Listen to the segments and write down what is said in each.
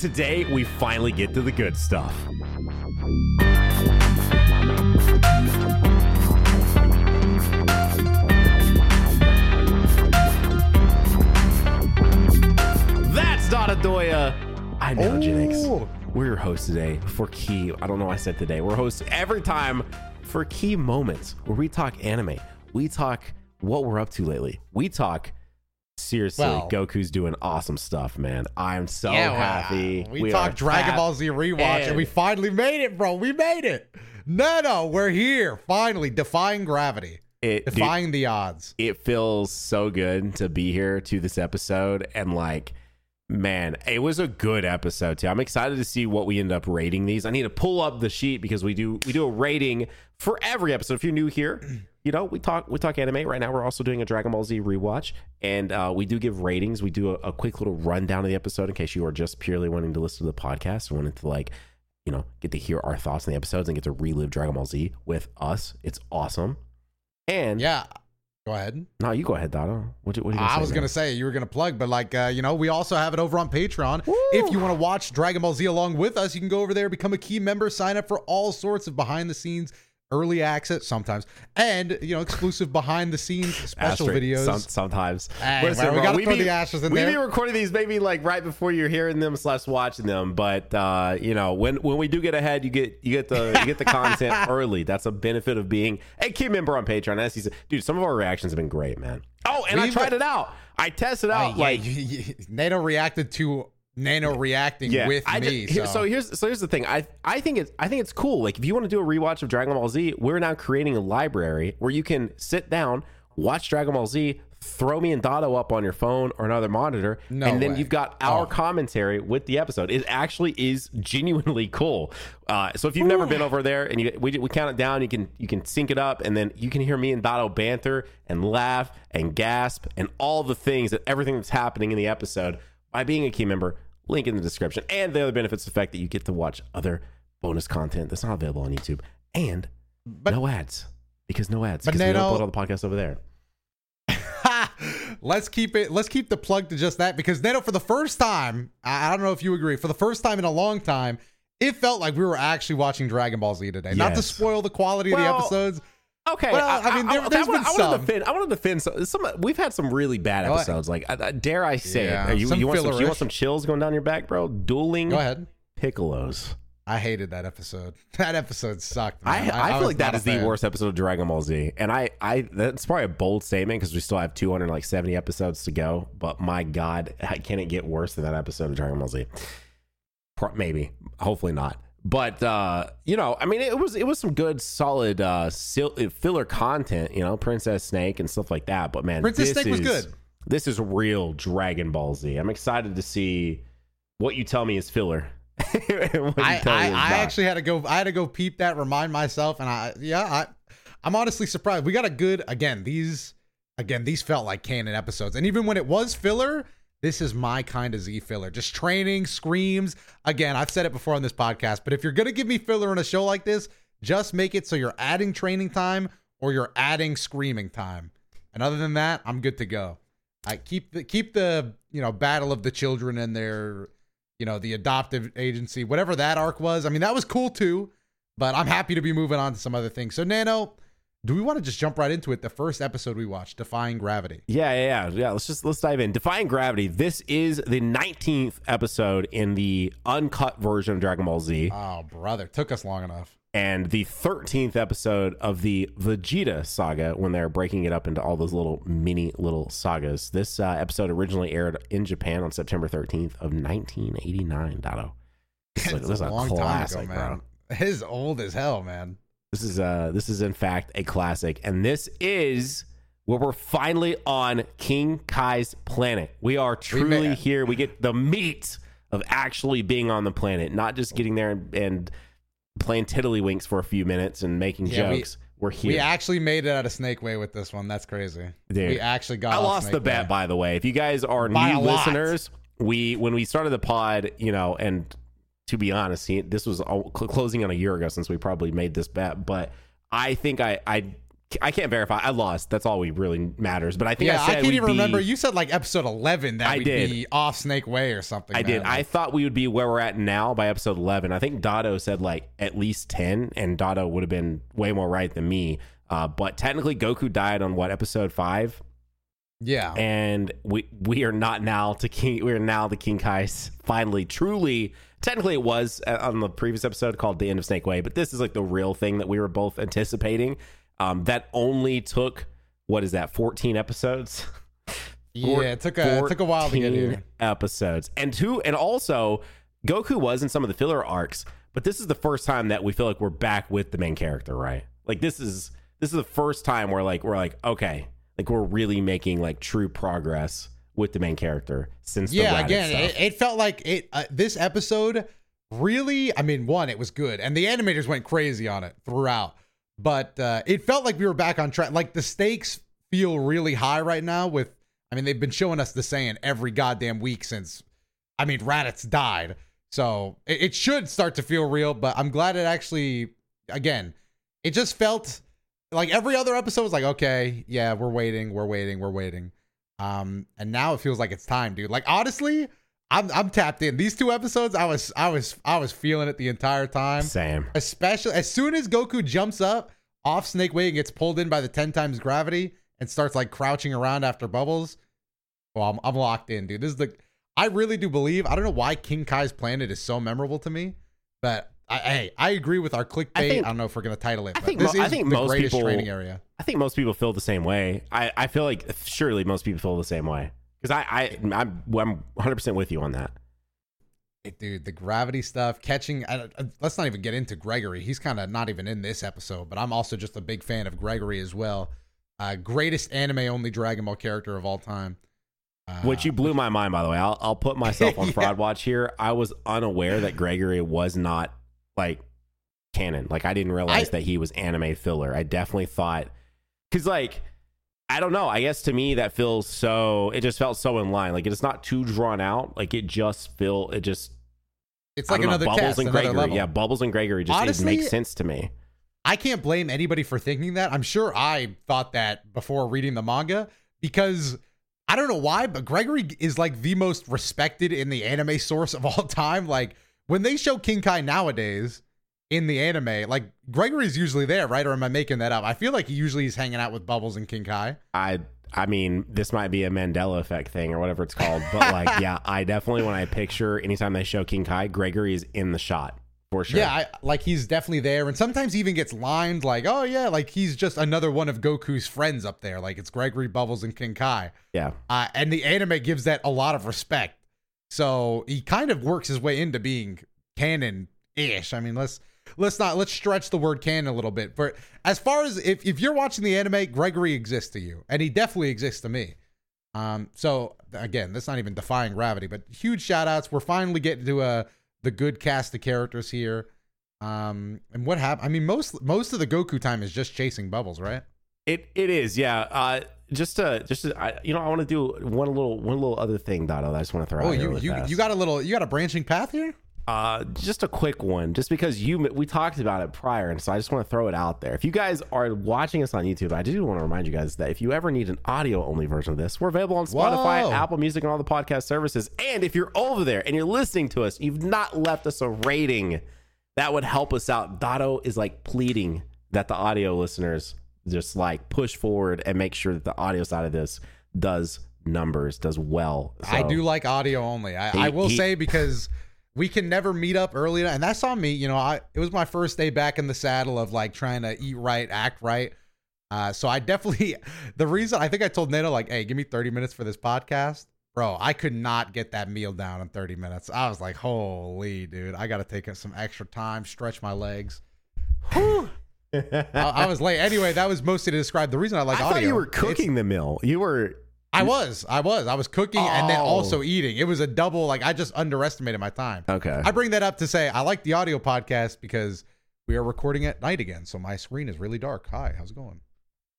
Today, we finally get to the good stuff. That's Dotodoya. I know. Oh. We're your hosts today for Ki. I don't know why I said today. We're hosts every time for Ki Moments where we talk anime. We talk what we're up to lately. We talk seriously. Well- Goku's doing awesome stuff, man. I'm so Yeah, happy. We, are talked Dragon Ball Z rewatch, and, and- we finally made it, bro. We made it. No, no, we're here finally, defying gravity, It, dude, defying the odds. it feels so good to be here to this episode and like man it was a good episode too i'm excited to see what we end up rating these i need to pull up the sheet because we do we do a rating for every episode if you're new here you know we talk we talk anime right now we're also doing a dragon ball z rewatch and uh, we do give ratings we do a, a quick little rundown of the episode in case you are just purely wanting to listen to the podcast and wanting to like you know get to hear our thoughts on the episodes and get to relive dragon ball z with us it's awesome and Yeah. Go ahead. no, you go ahead, Donna. What, you- what are you gonna I say was now? gonna say you were gonna plug, but like uh, you know, we also have it over on Patreon. If you want to watch Dragon Ball Z along with us, you can go over there, become a Ki member, sign up for all sorts of behind the scenes, early access sometimes, and you know, exclusive behind the scenes special Asterisk, videos. some- sometimes. Hey, Listen, we gotta we throw be- the ashes in we there. be recording these maybe like right before you're hearing them slash watching them, but uh, you know when when we do get ahead, you get you get the you get the content early. That's a benefit of being a Ki member on Patreon. As he said, dude, some of our reactions have been great, man. Oh, and I We've- tried it out. I tested Oh, out yeah, like Nano reacted to Nano reacting with I me. just- so. so here's so here's the thing. I I think it's I think it's cool. Like if you want to do a rewatch of Dragon Ball Z, we're now creating a library where you can sit down, watch Dragon Ball Z, throw me and Dotto up on your phone or another monitor, No and then way. you've got our Oh. commentary with the episode. It actually is genuinely cool. Uh, so if you've never been over there and you we, we count it down, you can you can sync it up, and then you can hear me and Dotto banter and laugh and gasp and all the things that everything that's happening in the episode by being a Ki member. Link in the description, and the other benefits the fact that you get to watch other bonus content that's not available on YouTube and But- no ads because no ads because we don't upload all the podcasts over there. let's keep it. Let's keep the plug to just that because Nano, for the first time, I I don't know if you agree, for the first time in a long time, it felt like we were actually watching Dragon Ball Z today. Not to spoil the quality of the Well, episode. Okay, Well, I mean, there- there's I, been I, want some. to defend. I want to defend some, some. We've had some really bad episodes. Like, uh, dare I say Yeah, it? You, you want some, you want some chills going down your back, bro? Dueling Go ahead. piccolos. I hated that episode. That episode sucked. I. I, feel like that is the worst episode of Dragon Ball Z, and I, I that's probably a bold statement because we still have 270 episodes to go. But my God, can it get worse than that episode of Dragon Ball Z? Maybe, hopefully not. But uh, you know, I mean, it was it was some good, solid uh, sil- filler content. You know, Princess Snake and stuff like that. But man, Princess this Snake was good. This is real Dragon Ball Z. I'm excited to see what you tell me is filler. and what you I, I, I actually had to go. I had to go peep that, remind myself, and I yeah, I I'm honestly surprised. We got a good again. These again, these felt like canon episodes, and even when it was filler, this is my kind of Z filler. Just training, screams. Again, I've said it before on this podcast, but if you're gonna give me filler in a show like this, just make it so you're adding training time or you're adding screaming time. And other than that, I'm good to go. I keep the keep the you know battle of the children and their you know the adoptive agency, whatever that arc was. I mean, that was cool too. But I'm happy to be moving on to some other things. So Nano, do we want to just jump right into it? The first episode we watched, Defying Gravity. Yeah, yeah, yeah. Yeah, let's just let's dive in. Defying Gravity. This is the 19th episode in the uncut version of Dragon Ball Z Oh brother, took us long enough. and the 13th episode of the Vegeta saga when they're breaking it up into all those little mini little sagas. This uh, episode originally aired in Japan on September 13th of 1989, Dotto. It's this is a long classic, time ago, bro. man. It is old as hell, man. This is uh this is in fact a classic, and this is where we're finally on King Kai's planet. We are truly made- here. We get the meat of actually being on the planet, not just getting there and, and playing tiddlywinks for a few minutes and making Yeah, jokes. We, are here. We actually made it out of Snake Way with this one. That's crazy. Dude, we actually got. I lost Snake the bet, Way. by the way. If you guys are By new listeners, we when we started the pod, you know, and to be honest, he- this was all- cl- closing on a year ago since we probably made this bet. But I think I I I can't verify. I lost. That's all we really matters. But I think yeah, I I, can't even be- remember. You said like episode eleven that I we'd did. be off Snake Way or something. I did. man. I thought we would be where we're at now by episode 11. I think Dotto said like at least 10, and Dotto would have been way more right than me. Uh, but technically, Goku died on what episode five, yeah. and we we are not now to King. We are now the King Kais. Finally, truly, technically, it was uh, on the previous episode called "The End of Snake Way," but this is like the real thing that we were both anticipating. Um, that only took what is that? 14 episodes. yeah, it took a it took a while to get here. Episodes and two, and also Goku was in some of the filler arcs, but this is the first time that we feel like we're back with the main character, right? Like this is this is the first time where like we're like okay, like we're really making like true progress with the main character since the Yeah, again, it, it felt like it. Uh, this episode really, I mean, one, it was good, and the animators went crazy on it throughout. But uh, it felt like we were back on track. Like the stakes feel really high right now. With, I mean, they've been showing us the saying every goddamn week since, I mean, Raditz died. So it, it should start to feel real. But I'm glad it actually, again, it just felt like every other episode was like, okay, yeah, we're waiting, we're waiting, we're waiting. Um, and now it feels like it's time, dude. Like honestly, I'm I'm tapped in. These two episodes, I was I was I was feeling it the entire time. Same. Especially as soon as Goku jumps up off Snake Way and gets pulled in by the ten times gravity and starts like crouching around after bubbles. Well, I'm, I'm locked in, dude. This is the I really do believe. I don't know why King Kai's planet is so memorable to me, but I, hey, I agree with our clickbait. I, think- don't know if we're gonna title it. I but think this mo- I is think the most greatest people- training area. I think most people feel the same way. I, I feel like surely most people feel the same way because I, I I'm I'm 100 percent with you on that. Dude, the gravity stuff, catching. I, I- let's not even get into Gregory. He's kind of not even in this episode, but I'm also just a big fan of Gregory as well. Uh, greatest anime only Dragon Ball character of all time. Uh, Which you blew my mind, by the way. I'll, I'll put myself on Yeah. fraud watch here. I was unaware that Gregory was not like canon. Like I didn't realize I- that he was anime filler. I definitely thought because like I don't know. I guess to me that feels so. It just felt so in line. Like it's not too drawn out. Like it just feel. It just it's like know, another Bubbles cast, and another Gregory. level. Yeah, Bubbles and Gregory just Honestly, makes sense to me. I can't blame anybody for thinking that. I'm sure I thought that before reading the manga because I don't know why, but Gregory is like the most respected in the anime source of all time. Like when they show King Kai nowadays in the anime, like Gregory's usually there, right? Or am I making that up? I feel like he usually is hanging out with Bubbles and King Kai. I I mean, this might be a Mandela effect thing or whatever it's called, but like, yeah, I definitely when I picture anytime they show King Kai, Gregory is in the shot for sure. Yeah, I, like he's definitely there, and sometimes he even gets lined like, "Oh yeah, like he's just another one of Goku's friends up there." Like it's Gregory, Bubbles, and King Kai. yeah. uh, and the anime gives that a lot of respect. So he kind of works his way into being canon-ish. I mean, let's let's not let's stretch the word canon a little bit. But as far as if if you're watching the anime, Gregory exists to you, and he definitely exists to me. Um, so again, that's not even defying gravity, but huge shout outs. We're finally getting to uh the good cast of characters here. Um, and what happened? I mean, most most of the Goku time is just chasing bubbles, right? It it is, yeah. Uh, just to just to, I, you know, I want to do one little one little other thing, Dotto. That I just want to throw Oh, out you you fast. you got a little you got a branching path here. Uh, just a quick one, just because you we talked about it prior, and so I just want to throw it out there. If you guys are watching us on YouTube, I do want to remind you guys that if you ever need an audio only version of this, we're available on Spotify, Whoa. Apple Music, and all the podcast services. And if you're over there and you're listening to us, you've not left us a rating, that would help us out. Dotto is like pleading that the audio listeners just like push forward and make sure that the audio side of this does numbers, does well. I do like audio only. I, He- I will he- say because we can never meet up early, enough, and that's on me. You know, I it was my first day back in the saddle of like trying to eat right, act right. Uh, so I definitely the reason I think I told Nano like, hey, give me thirty minutes for this podcast, bro. I could not get that meal down in thirty minutes. I was like, holy dude, I got to take some extra time, stretch my legs. Whew. I, I was late. Anyway, that was mostly to describe the reason I like audio. I audio. thought you were It's- cooking the meal. You were I was. I was. I was cooking and then Oh. also eating. It was a double. Like I just underestimated my time. okay. I bring that up to say I like the audio podcast because we are recording at night again, so my screen is really dark. Hi, how's it going?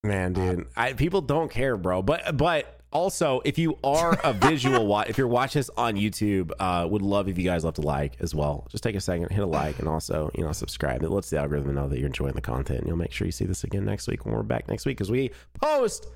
Man, uh, dude, I, people don't care, bro. But but Also, if you are a visual watch, if you're watching this on YouTube, uh, would love if you guys left a like as well. Just take a second, hit a like, and also you know subscribe. It lets the algorithm know that you're enjoying the content, and you'll make sure you see this again next week when we're back next week because we post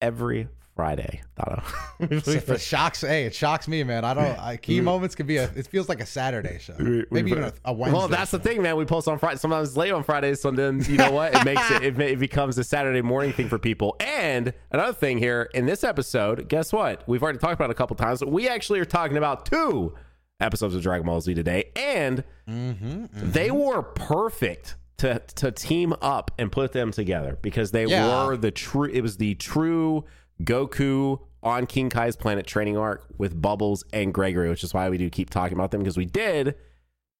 every Friday. Dotto. it shocks. Hey, it shocks me, man. I don't. I, Ki Moments could be a. It feels like a Saturday show, maybe even a, a Wednesday. well, that's show. the thing, man. We post on Friday, sometimes late on Fridays. So then you know what? It makes it, it. It becomes a Saturday morning thing for people. And another thing here in this episode, guess what? We've already talked about it a couple times. But we actually are talking about two episodes of Dragon Ball Z today, and Mm-hmm, they were perfect to to team up and put them together because they Yeah. were the true. It was the true Goku on King Kai's planet training arc with Bubbles and Gregory, which is why we do keep talking about them because we did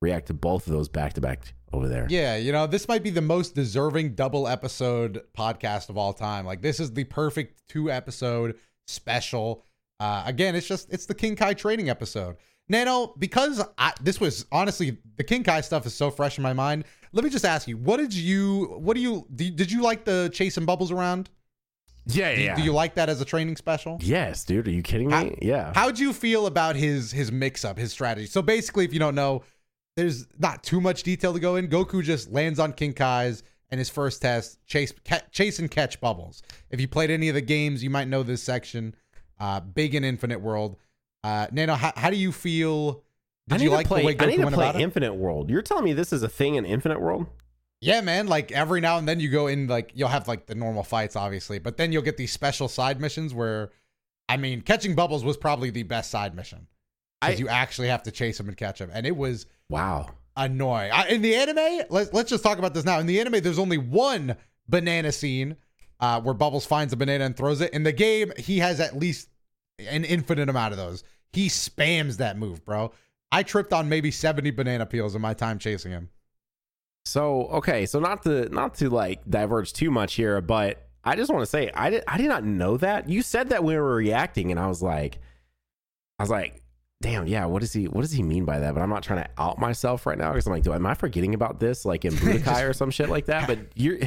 react to both of those back to back over there. Yeah, you know, this might be the most deserving double episode podcast of all time. Like this is the perfect two episode special. Uh again, it's just it's the King Kai training episode. Nano, because I, this was honestly the King Kai stuff is so fresh in my mind. Let me just ask you, what did you what do you did, did you like the chasing bubbles around? Yeah, Do, yeah. do you like that as a training special? yes, dude. Are you kidding me? How- yeah. How'd you feel about his his mix up, his strategy? So basically, if you don't know, there's not too much detail to go in. Goku just lands on King Kai's and his first test, chase ca- chase and catch bubbles. If you played any of the games, you might know this section. Uh, big in Infinite World. Uh, Nano, how, how do you feel? I Did need you to like play, the way I need Goku to play about it? Infinite World. You're telling me this is a thing in Infinite World? Yeah, man. Like every now and then you go in, like you'll have like the normal fights, obviously, but then you'll get these special side missions where, I mean, catching bubbles was probably the best side mission because you actually have to chase them and catch them, and it was Wow. annoying. I, in the anime, let's let's just talk about this now. In the anime, there's only one banana scene uh, where Bubbles finds a banana and throws it. In the game, he has at least an infinite amount of those. He spams that move, bro. I tripped on maybe 70 banana peels in my time chasing him. So okay, so not to not to like diverge too much here, but I just want to say I did I did not know that. You said that we were reacting, and I was like, I was like, damn, yeah. What does he What does he mean by that? But I'm not trying to out myself right now because I'm like, do am I forgetting about this like in Budokai or some shit like that? But you're.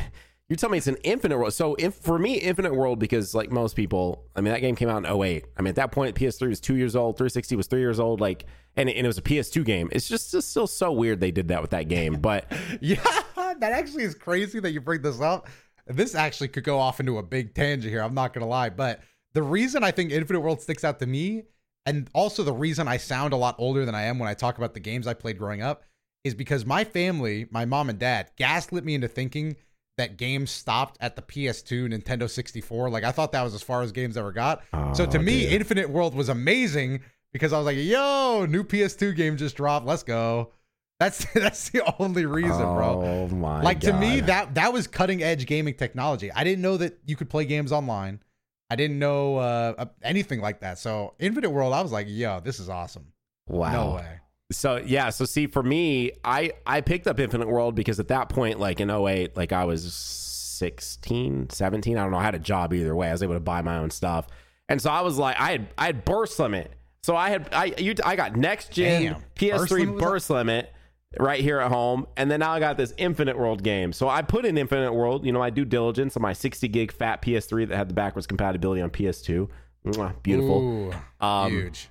You're telling me it's an infinite world. So if, for me, infinite world, because like most people, I mean, that game came out in 08. I mean, at that point, PS3 was two years old, 360 was three years old. Like, and, and it was a PS2 game. It's just, just still so weird they did that with that game. But Yeah, that actually is crazy that you bring this up. This actually could go off into a big tangent here. I'm not gonna lie, but the reason I think Infinite World sticks out to me, and also the reason I sound a lot older than I am when I talk about the games I played growing up, is because my family, my mom and dad, gaslit me into thinking that games stopped at the PS2, Nintendo 64. Like I thought that was as far as games ever got. so to Oh, me. Infinite World was amazing because I was like, "Yo, new PS2 game just dropped. Let's go." That's that's the only reason, bro Oh my like to me that that was cutting edge gaming technology i didn't know that you could play games online i didn't know uh, anything like that so infinite world i was like yo this is awesome wow. no way So yeah, so see for me, I I picked up Infinite World because at that point, like in 08, like I was 16, 17, I don't know, I had a job either way. I was able to buy my own stuff. And so I was like, I had I had burst limit. So I had I you I got next gen Damn. PS3 limit was burst, limit right here at home, and then now I got this Infinite World game. So I put in Infinite World, you know, my due diligence on my 60 gig fat PS3 that had the backwards compatibility on PS2. Mwah, beautiful Ooh, Um, huge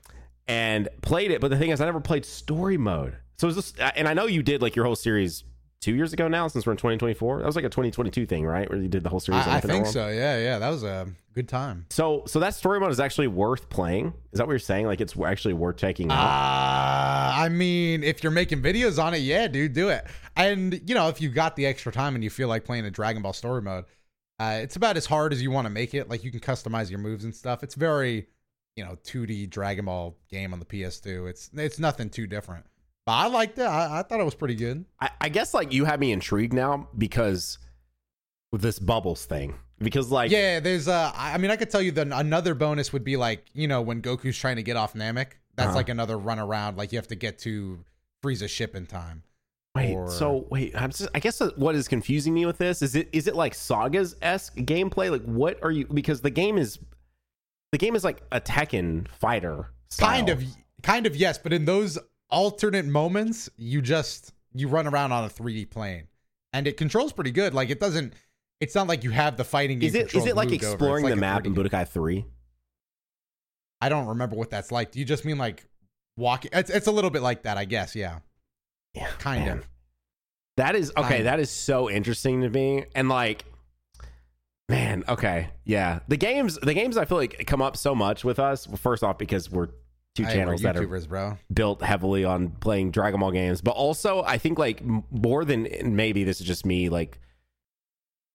and played it. But the thing is, I never played story mode. So is this, and I know you did like your whole series two years ago now, since we're in 2024. That was like a 2022 thing, right? Where you did the whole series. I, I think World? so yeah yeah that was a good time So, so that story mode is actually worth playing. Is that what you're saying? Like it's actually worth taking uh, i mean if you're making videos on it yeah dude do it and you know if you got the extra time and you feel like playing a dragon ball story mode uh, it's about as hard as you want to make it like you can customize your moves and stuff it's very you know 2D Dragon Ball game on the PS2. It's it's nothing too different. But I liked it. I, I thought it was pretty good. I, I guess like you have me intrigued now because with this bubbles thing. Because like Yeah, there's uh I mean I could tell you that another bonus would be like, you know, when Goku's trying to get off Namek, that's Uh-huh. like another run around like you have to get to Frieza's ship in time. Wait, or- so wait, I'm just, I guess what is confusing me with this is it is it like Saga's esque gameplay? Like, what are you? Because the game is, the game is like a Tekken fighter. Kind of kind of yes, but in those alternate moments, you just you run around on a 3D plane. And it controls pretty good. Like it doesn't it's not like you have the fighting game Is it is it like moved over. It's exploring like the map in Budokai Three? I don't remember what that's like. Do you just mean like walking? It's it's a little bit like that, I guess. Yeah, Yeah, kind man. of. That is okay. Kind. That is so interesting to me, and like, man, okay, yeah. The games, the games, I feel like come up so much with us. Well, first off, because we're two channels that are bro. built heavily on playing Dragon Ball games, but also I think like more than maybe this is just me like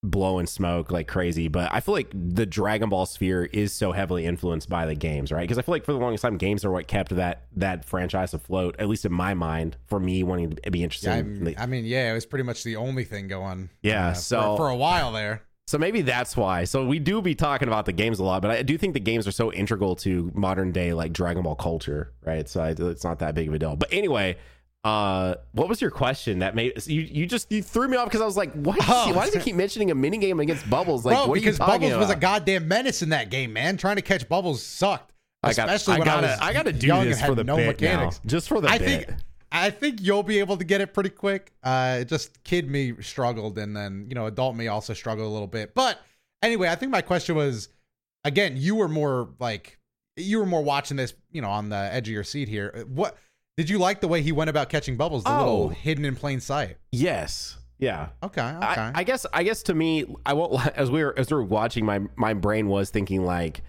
blowing smoke like crazy, but I feel like the Dragon Ball sphere is so heavily influenced by the games, right? Because I feel like for the longest time, games are what kept that that franchise afloat, at least in my mind, for me wanting to be interested. Yeah, I, in the- I mean, yeah, it was pretty much the only thing going. Yeah, uh, so- for, for a while there. So maybe that's why. So we do be talking about the games a lot, but I do think the games are so integral to modern day like Dragon Ball culture, right? So I, it's not that big of a deal. But anyway, uh, what was your question that made you? You just you threw me off because I was like, why? Oh. why does he keep mentioning a mini game against Bubbles? Like, Bro, what because are you talking Bubbles was a goddamn menace in that game, man. Trying to catch Bubbles sucked. I got, Especially I when gotta, I gotta do young this for the no bit mechanics. now, just for the I bit. think I think you'll be able to get it pretty quick. Uh, just kid me struggled, and then you know adult me also struggled a little bit. But anyway, I think my question was again, you were more like you were more watching this, you know, on the edge of your seat here. What did you like the way he went about catching bubbles? The Oh. little hidden in plain sight. yes, yeah. Okay, okay. I, I guess I guess to me, I won't as we were as we were watching, my my brain was thinking like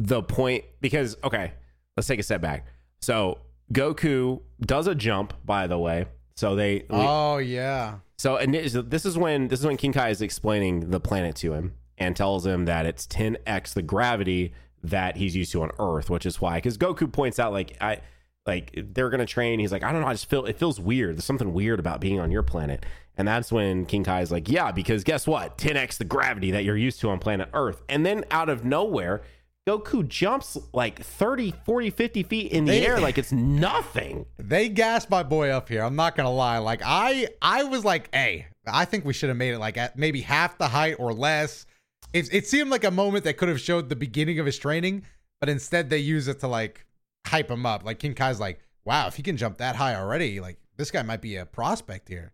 the point because okay, let's take a step back. So Goku does a jump, by the way. So they oh yeah. so and this this is when this is when King Kai is explaining the planet to him and tells him that it's 10x the gravity that he's used to on Earth, which is why because Goku points out like I like they're gonna train. He's like I don't know, I just feel it feels weird. There's something weird about being on your planet, and that's when King Kai is like, yeah, because guess what, 10x the gravity that you're used to on planet Earth, and then out of nowhere. Goku jumps like 30, 40, 50 feet in the They- air like it's nothing. They gassed my boy up here. I'm not gonna lie. Like I, I was like, hey, I think we should have made it like at maybe half the height or less. It, it seemed like a moment that could have showed the beginning of his training, but instead they use it to like hype him up. Like King Kai's like, wow, if he can jump that high already, like this guy might be a prospect here.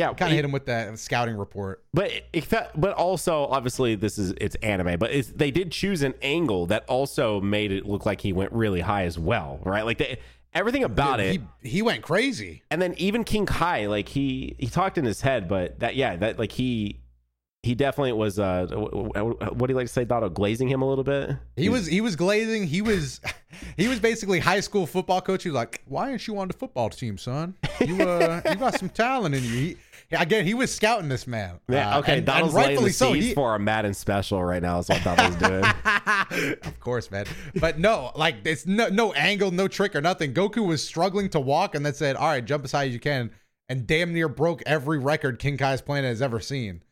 Yeah, Kind of hit him with that scouting report. But it, but also obviously this is it's anime, but it's, they did choose an angle that also made it look like he went really high as well, right? Like they, everything about it, He he went crazy. and then even King Kai, like he he talked in his head, but that yeah, that like he he definitely was uh what do you like to say, Dotto, glazing him a little bit. He was he was glazing. He was he was basically high school football coach. He was like, "Why aren't you on the football team, son? You uh you got some talent in you." He, again, he was scouting this man. Yeah, Uh, okay, and, Donald's and laying the rightfully so. He, for a Madden special right now. Is what Donald's doing. of course, man. But no, like it's no no angle, no trick or nothing. Goku was struggling to walk, and then said, "All right, jump as high as you can," and damn near broke every record King Kai's planet has ever seen.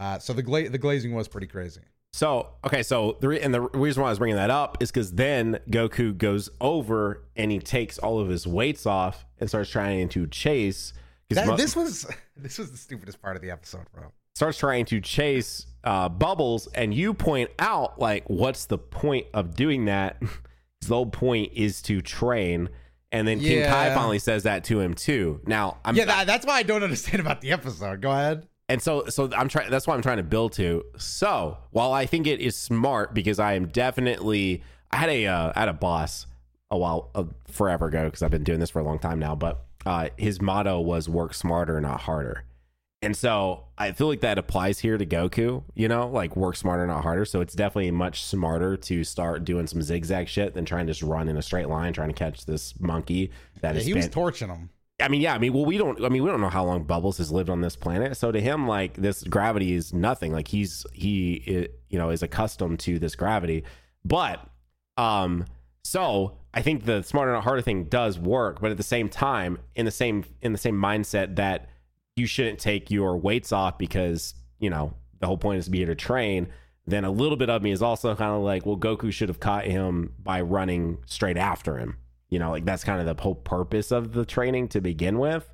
Uh, so the gla- the glazing was pretty crazy. So okay, so the re- and the reason why I was bringing that up is because then Goku goes over and he takes all of his weights off and starts trying to chase. That, this was this was the stupidest part of the episode, bro. starts trying to chase uh, Bubbles, and you point out like, what's the point of doing that? the whole point is to train. And then King Kai finally says that to him too. Now I'm Yeah, that, that's why I don't understand about the episode. Go ahead. and so so i'm trying that's what i'm trying to build to so while i think it is smart because i am definitely i had a uh, I had a boss a while uh, forever ago because i've been doing this for a long time now but uh his motto was work smarter not harder and so i feel like that applies here to goku you know like work smarter not harder so it's definitely much smarter to start doing some zigzag shit than trying to just run in a straight line trying to catch this monkey that Yeah, is he was torching him. I mean, yeah. I mean, well, we don't. I mean, we don't know how long Bubbles has lived on this planet. So to him, like this gravity is nothing. Like he's he, i- you know, is accustomed to this gravity. But, um, so I think the smarter not harder thing does work. But at the same time, in the same in the same mindset that you shouldn't take your weights off because you know the whole point is to be here to train. Then a little bit of me is also kind of like, well, Goku should have caught him by running straight after him. You know, like that's kind of the whole purpose of the training to begin with.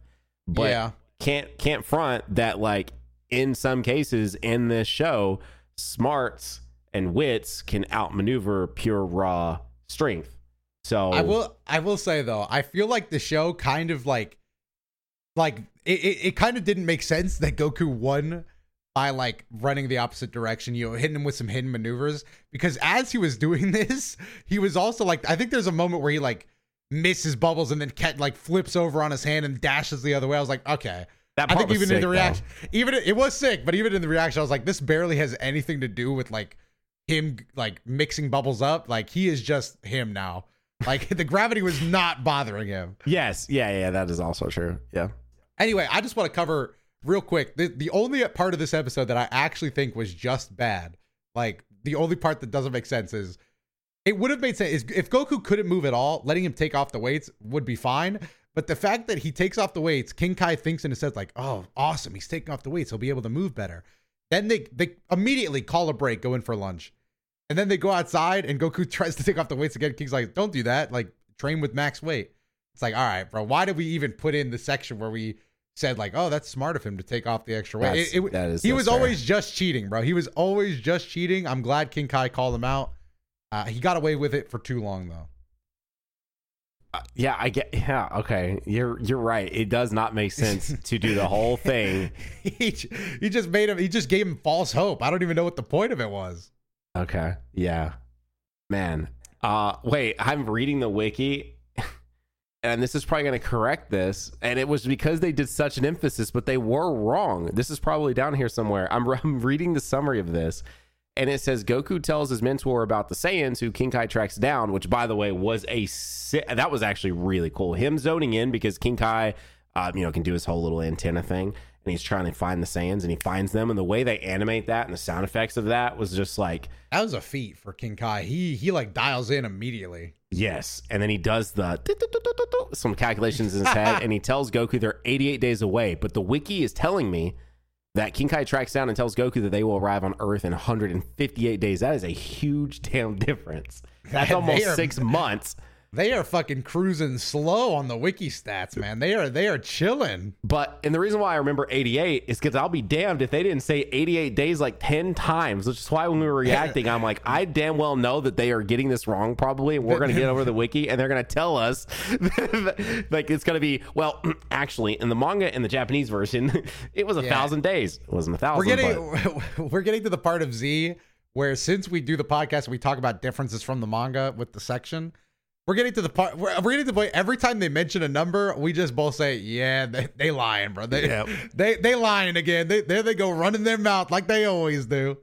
But yeah. can't can't front that like in some cases in this show, smarts and wits can outmaneuver pure raw strength. So I will I will say though, I feel like the show kind of like like it, it, it kind of didn't make sense that Goku won by like running the opposite direction, you know, hitting him with some hidden maneuvers. Because as he was doing this, he was also like, I think there's a moment where he like misses bubbles and then cat like flips over on his hand and dashes the other way. I was like, okay. That I think even sick, in the though. reaction, even it was sick, but even in the reaction, I was like, this barely has anything to do with like him like mixing bubbles up. Like he is just him now. Like the gravity was not bothering him. Yes, yeah, yeah, that is also true. Yeah. Anyway, I just want to cover real quick the, the only part of this episode that I actually think was just bad. Like the only part that doesn't make sense is it would have made sense if Goku couldn't move at all, letting him take off the weights would be fine. But the fact that he takes off the weights, King Kai thinks and his head like, "Oh, awesome! He's taking off the weights. He'll be able to move better." Then they they immediately call a break, go in for lunch, and then they go outside, and Goku tries to take off the weights again. King's like, "Don't do that. Like, train with max weight." It's like, all right, bro. Why did we even put in the section where we said like, "Oh, that's smart of him to take off the extra weight"? It- it- that is- he was fair. always just cheating, bro. He was always just cheating. I'm glad King Kai called him out. Uh, he got away with it for too long though. Uh, yeah, I get. Yeah, okay. You're you're right. It does not make sense to do the whole thing. he, he just made him. He just gave him false hope. I don't even know what the point of it was. Okay. Yeah. Man. Uh wait, I'm reading the wiki and this is probably going to correct this and it was because they did such an emphasis but they were wrong. This is probably down here somewhere. I'm, I'm reading the summary of this and it says Goku tells his mentor about the Saiyans who King Kai tracks down, which by the way was a si- that was actually really cool. Him zoning in because King Kai uh, you know can do his whole little antenna thing and he's trying to find the Saiyans and he finds them and the way they animate that and the sound effects of that was just like That was a feat for King Kai. He he like dials in immediately. Yes, and then he does the some calculations in his head, and he tells Goku they're 88 days away. But the wiki is telling me that King Kai tracks down and tells Goku that they will arrive on Earth in 158 days. That is a huge damn difference. That's almost are- six months. They are fucking cruising slow on the wiki stats, man. They are they are chilling. But and the reason why I remember 88 is because I'll be damned if they didn't say 88 days like 10 times, which is why when we were reacting, I'm like, I damn well know that they are getting this wrong probably. And we're going to get over the wiki and they're going to tell us like it's going to be, well, actually, in the manga in the Japanese version, it was a Yeah. thousand days. It wasn't a thousand. We're but- getting we're getting to the part of Z where since we do the podcast, we talk about differences from the manga with the section. We're getting to the part. We're, we're getting to the point. Every time they mention a number, we just both say, "Yeah, they, they lying, bro. They Yep. they they lying again. They there they go running their mouth like they always do.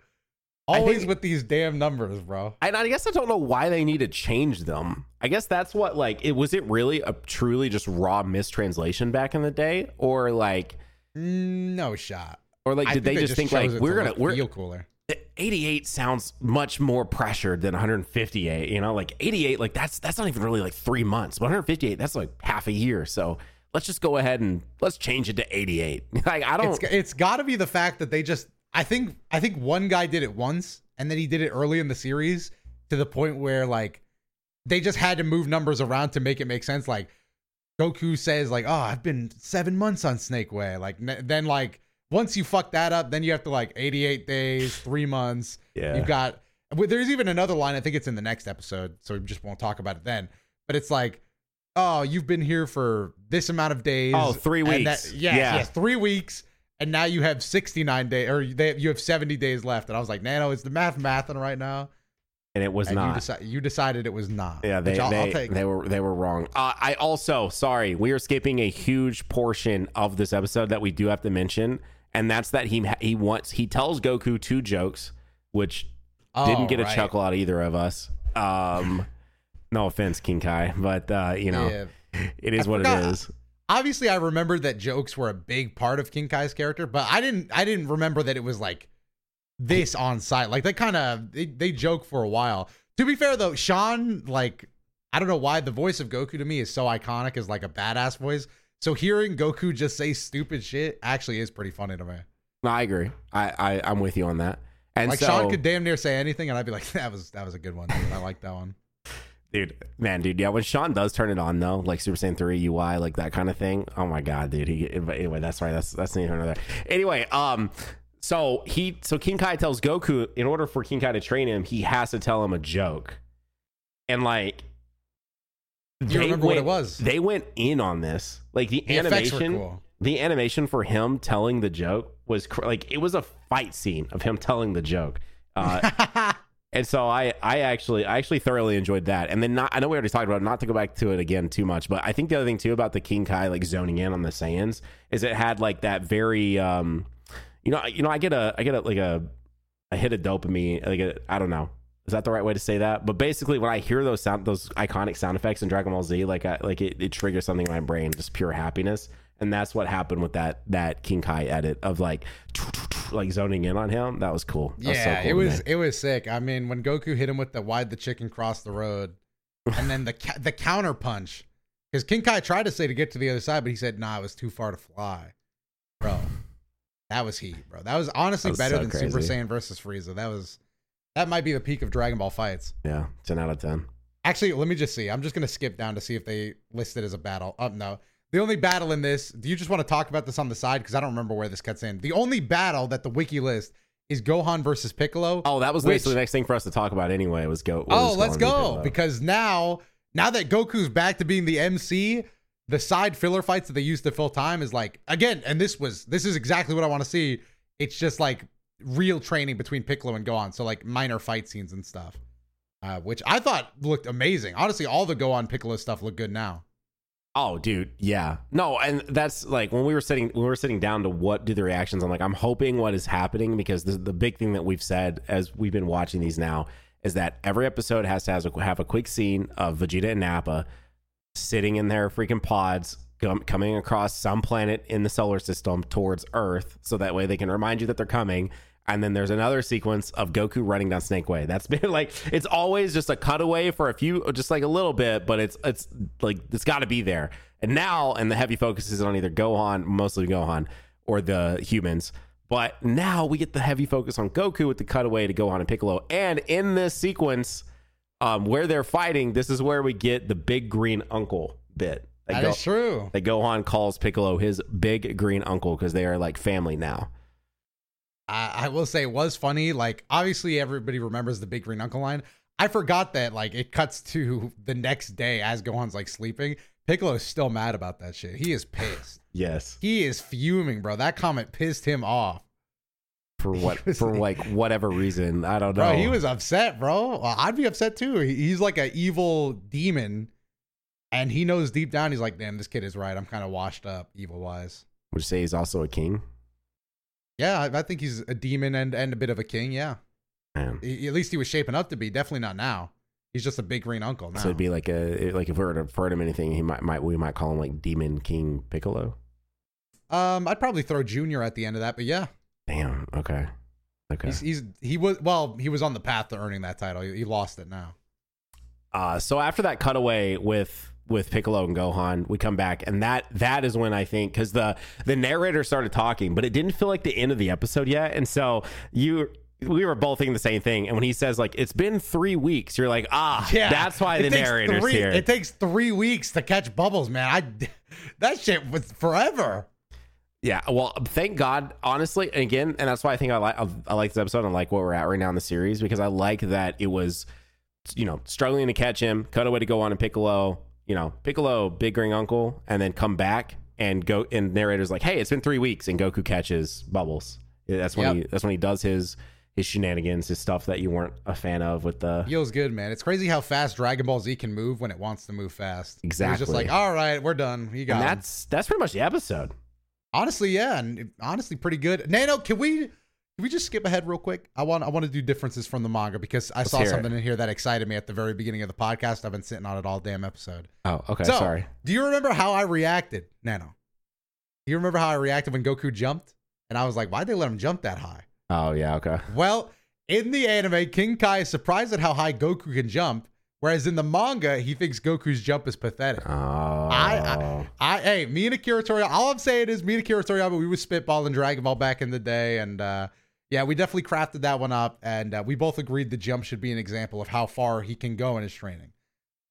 Always think- with these damn numbers, bro. and I guess I don't know why they need to change them. I guess that's what like it was. It really a truly just raw mistranslation back in the day, or like, mm, No shot. or like, did they think just think like we're gonna we're cooler? 88 sounds much more pressured than 158 you know like 88 like that's that's not even really like three months but 158 that's like half a year so let's just go ahead and let's change it to 88 like i don't It's it's got to be the fact that they just. I think I think one guy did it once, and then he did it early in the series to the point where like they just had to move numbers around to make it make sense. Like Goku says, like, "Oh, I've been seven months on Snake Way." Like then like once you fuck that up, then you have to like 88 days, three months. Yeah. You've got. There's even another line. I think it's in the next episode, so we just won't talk about it then. But it's like. Oh, you've been here for this amount of days. Oh, three and weeks. That, yes, Yeah. yes, three weeks, and now you have 69 days, or they, you have 70 days left. And I was like, Nano, is the math mathing right now? and it was And not you, deci- you decided it was not. yeah they I'll, they, I'll they were they were wrong uh, i also sorry we are skipping a huge portion of this episode that we do have to mention and that's that he he wants he tells goku two jokes which Oh, didn't get a chuckle out of either of us um no offense king kai but uh you know Yeah. it is I what forgot- it is Obviously, I remembered that jokes were a big part of King Kai's character, but I didn't. I didn't remember that it was like this on site. Like they kind of they, they joke for a while. To be fair though, Sean like I don't know why the voice of Goku to me is so iconic as like a badass voice. So hearing Goku just say stupid shit actually is pretty funny to me. No, I agree. I, I I'm with you on that. And like so, Sean could damn near say anything, and I'd be like, "That was that was a good one. Dude. I like that one." dude, man, dude, yeah. When Sean does turn it on though, like Super Saiyan three UI, like that kind of thing. Oh my god, dude. He anyway, that's right. That's that's neither another. Anyway, um, so he so King Kai tells Goku in order for King Kai to train him, he has to tell him a joke, and like. You remember what it was? They went in on this. Like the, The animation. cool. the animation for him telling the joke was cr- like it was a fight scene of him telling the joke. Uh, and so I, I actually, I actually thoroughly enjoyed that. And then not, I know we already talked about it, not to go back to it again too much, but I think the other thing too about the King Kai like zoning in on the Saiyans is it had like that very, um, you know, you know, I get a, I get a like a, a hit of dopamine, like a, I don't know, is that the right way to say that? But basically, when I hear those sound, those iconic sound effects in Dragon Ball Z, like I, like it, it triggers something in my brain, just pure happiness. And that's what happened with that that King Kai edit of like like zoning in on him. That was cool. That was so yeah, cool it was it was sick. I mean, when Goku hit him with the why'd the chicken cross the road, and then the ca- the counter punch, because King Kai tried to say to get to the other side, but he said, "Nah, it was too far to fly." Bro, that was heat, bro. That was honestly That was better so than Super. Saiyan versus Frieza. That was that might be the peak of Dragon Ball fights. yeah, ten out of ten. Actually, let me just see. I'm just gonna skip down to see if they list it as a battle. Oh no. The only battle in this, do you just want to talk about this on the side? Because I don't remember where this cuts in. The only battle that the wiki list is Gohan versus Piccolo. Oh, that was Which- basically the next thing for us to talk about anyway. Was go. Oh, let's Gohan go. Because now, now that Goku's back to being the MC, the side filler fights that they used to fill time is like again, and this was this is exactly what I want to see. It's just like real training between Piccolo and Gohan. So like minor fight scenes and stuff. Uh, which I thought looked amazing. Honestly, all the Gohan Piccolo stuff looked good now. Oh, dude, yeah, no, and that's like when we were sitting when we were sitting down to what do the reactions. I'm like, I'm hoping what is happening because the the big thing that we've said as we've been watching these now is that every episode has to has a, have a quick scene of Vegeta and Nappa sitting in their freaking pods. Com- Coming across some planet in the solar system towards Earth, so that way they can remind you that they're coming. And then there's another sequence of Goku running down Snake Way. That's been like it's always just a cutaway for a few, just like a little bit, but it's it's like it's got to be there. And now, and the heavy focus is on either Gohan, mostly Gohan, or the humans. But now we get the heavy focus on Goku with the cutaway to Gohan and Piccolo. And in this sequence, um, where they're fighting, this is where we get the big green uncle bit. That Go- is true. that Gohan calls Piccolo his big green uncle because they are like family now. I, I will say it was funny. Like obviously everybody remembers the big green uncle line. I forgot that like it cuts to the next day as Gohan's like sleeping. Piccolo's still mad about that shit. He is pissed. Yes. he is fuming, bro. That comment pissed him off. For what? For like- like whatever reason, I don't know. Bro, he was upset, bro. Well, I'd be upset too. He- He's like an evil demon, and he knows deep down he's like, damn, this kid is right. I'm kind of washed up, evil wise. Would you say he's also a king? Yeah, I, I think he's a demon and and a bit of a king. Yeah. He- at least he was shaping up to be. Definitely not now. He's just a big green uncle now. So it'd be like a like if we were to refer to him anything, he might might we might call him like Demon King Piccolo. um, I'd probably throw Junior at the end of that, but yeah, Damn. Okay. Okay. he's, he's he was well, he was on the path to earning that title. He, he lost it now. Uh, so after that cutaway with with Piccolo and Gohan, we come back, and that that is when I think because the the narrator started talking, but it didn't feel like the end of the episode yet, and so you. We were both thinking the same thing, and when he says like it's been three weeks, you're like, ah, yeah, that's why It the narrator's three, here. It takes three weeks to catch bubbles, man. I that shit was forever. Yeah, well, thank God, honestly. Again, and that's why I think I like I like this episode and like where we're at right now in the series because I like that it was, you know, struggling to catch him, cut away to Gohan and Piccolo, you know, Piccolo, big green uncle, and then come back and go. And narrator's like, hey, it's been three weeks, and Goku catches Bubbles. That's when Yep. he that's when he does his his shenanigans, his stuff that you weren't a fan of with the. Feels good, man. It's crazy how fast Dragon Ball Z can move when it wants to move fast. Exactly. was just like, all right, we're done. You got And him. that's that's pretty much the episode. honestly, yeah, and honestly, pretty good. Nano, can we can we just skip ahead real quick? I want I want to do differences from the manga because I saw hear it. something in here that excited me at the very beginning of the podcast. I've been sitting on it all damn episode. Oh, okay, So, sorry. Do you remember how I reacted, Nano? Do you remember how I reacted when Goku jumped? And I was like, why'd they let him jump that high? Oh yeah, okay. Well, in the anime, King Kai is surprised at how high Goku can jump, whereas in the manga, he thinks Goku's jump is pathetic. Oh, I- I hey, me and Akira Toriyama. All I'm saying is me and Akira Toriyama. We was spitballing Dragon Ball back in the day, and uh, yeah, we definitely crafted that one up, and uh, we both agreed the jump should be an example of how far he can go in his training.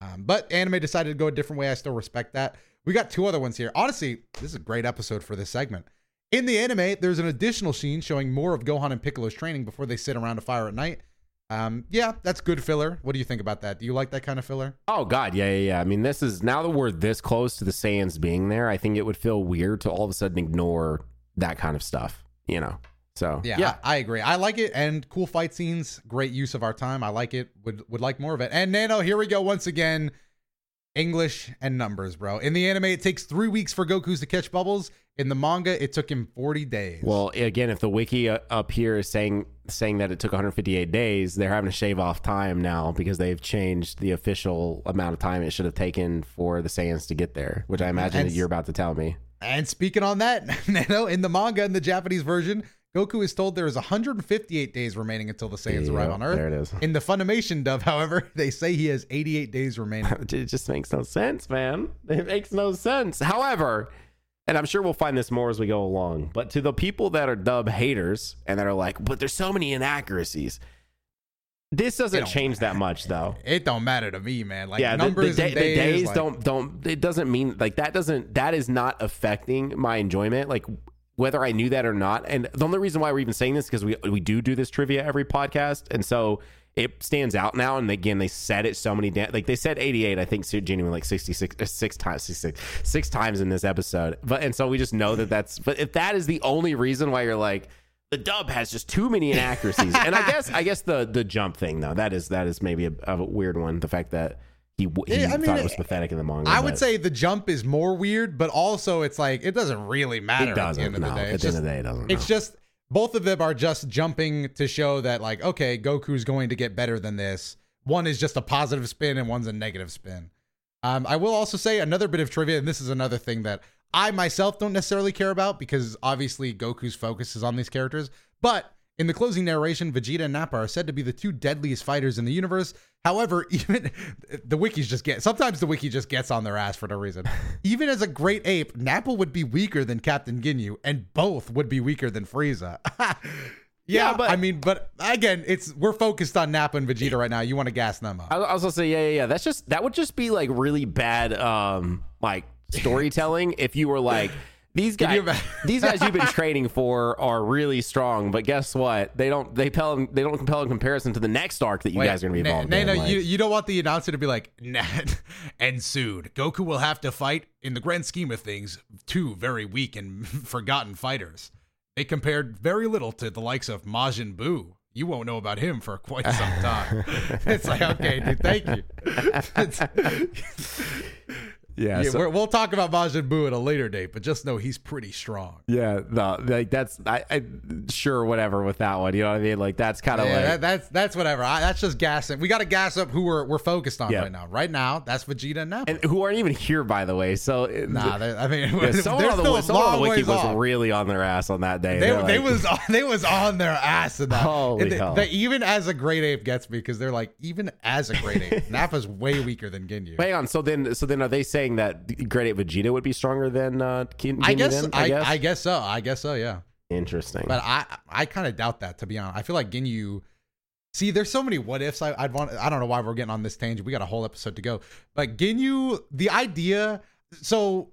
Um, but anime decided to go a different way. I still respect that. We got two other ones here. Honestly, this is a great episode for this segment. In the anime, there's an additional scene showing more of Gohan and Piccolo's training before they sit around a fire at night. Um, yeah, that's good filler. What do you think about that? Do you like that kind of filler? Oh God, yeah, yeah, yeah. I mean, this is now that we're this close to the Saiyans being there. I think it would feel weird to all of a sudden ignore that kind of stuff. You know. So Yeah, yeah. I, agree. I like it and cool fight scenes. Great use of our time. I like it. Would would like more of it. And Nano, here we go once again. English and numbers, bro. In the anime, it takes three weeks for Goku's to catch bubbles. In the manga, it took him 40 days. Well, again, if the wiki uh, up here is saying saying that it took 158 days, they're having to shave off time now because they've changed the official amount of time it should have taken for the Saiyans to get there, which I imagine And that you're about to tell me. And speaking on that, Nano, in the manga, in the Japanese version, Goku is told there is 158 days remaining until the Saiyans arrive on Earth. There it is. In the Funimation dub, however, they say he has 88 days remaining. it just makes no sense, man. It makes no sense. However, and I'm sure we'll find this more as we go along, but to the people that are dub haters and that are like, but there's so many inaccuracies. This doesn't change that much, though. It don't matter to me, man. Like yeah, the- numbers the, and da- days, the days like- don't don't. It doesn't mean like that doesn't that is not affecting my enjoyment. Like whether I knew that or not. And the only reason why we're even saying this is because we we do do this trivia every podcast, and so it stands out now. And again, they said it so many da- like they said 88. I think genuinely like 66 uh, six times 66 six times in this episode. But and so we just know that that's. But if that is the only reason why you're like. The dub has just too many inaccuracies, and I guess I guess the the jump thing though that is that is maybe a, a weird one. The fact that he, he Yeah, I mean, thought it was pathetic in the manga. I would say the jump is more weird, but also it's like it doesn't really matter it doesn't. At the end of the no, day. at It's the just, end of the day, it doesn't. it's no. just both of them are just jumping to show that like okay, Goku's going to get better than this. One is just a positive spin and one's a negative spin. Um, I will also say another bit of trivia, and this is another thing that I myself don't necessarily care about because obviously Goku's focus is on these characters. But in the closing narration, Vegeta and Nappa are said to be the two deadliest fighters in the universe. However, even the wikis just get sometimes the wiki just gets on their ass for no reason. even as a great ape, Nappa would be weaker than Captain Ginyu, and both would be weaker than Frieza. yeah, Yeah, but- I mean, but again, it's we're focused on Nappa and Vegeta right now. You want to gas them up. I was also say, yeah, yeah, yeah. That's just that would just be like really bad, um, like storytelling. if you were like, these guys, these guys you've been training for are really strong, but guess what? They don't they compel they don't compel in comparison to the next arc that you Wait, guys are going to be involved Nano, in. like- you, you don't want the announcer to be like, "Nat and soon Goku will have to fight, in the grand scheme of things, two very weak and forgotten fighters. They compared very little to the likes of Majin Buu. You won't know about him for quite some time. it's like, okay, dude, thank you. Yeah, yeah, so- we're, we'll talk about Majin Buu at a later date, but just know he's pretty strong. yeah, no, like that's I, I sure whatever with that one. You know what I mean? Like that's kind of Yeah, like that, that's that's whatever. I, that's just gassing. We got to gas up who we're we're focused on Yeah. right now. Right now, that's Vegeta and Nappa. and who aren't even here by the way. So Nah, I mean, Yeah, someone on the, someone on the wiki was off. really on their ass on that day. They, they like- was on, they was on their ass in that. Holy they- hell. they- even as a great ape gets me because they're like even as a great ape, Nappa's way weaker than Ginyu. Hang on. So then, so then, are they saying that Great Ape Vegeta would be stronger than uh, Kin- I guess, then? I, I guess so. I guess so. Yeah, Interesting. but I I kind of doubt that to be honest. I feel like Ginyu. See, there's so many what ifs. I, I'd want. I don't know why we're getting on this tangent. We got a whole episode to go. But Ginyu, the idea. So,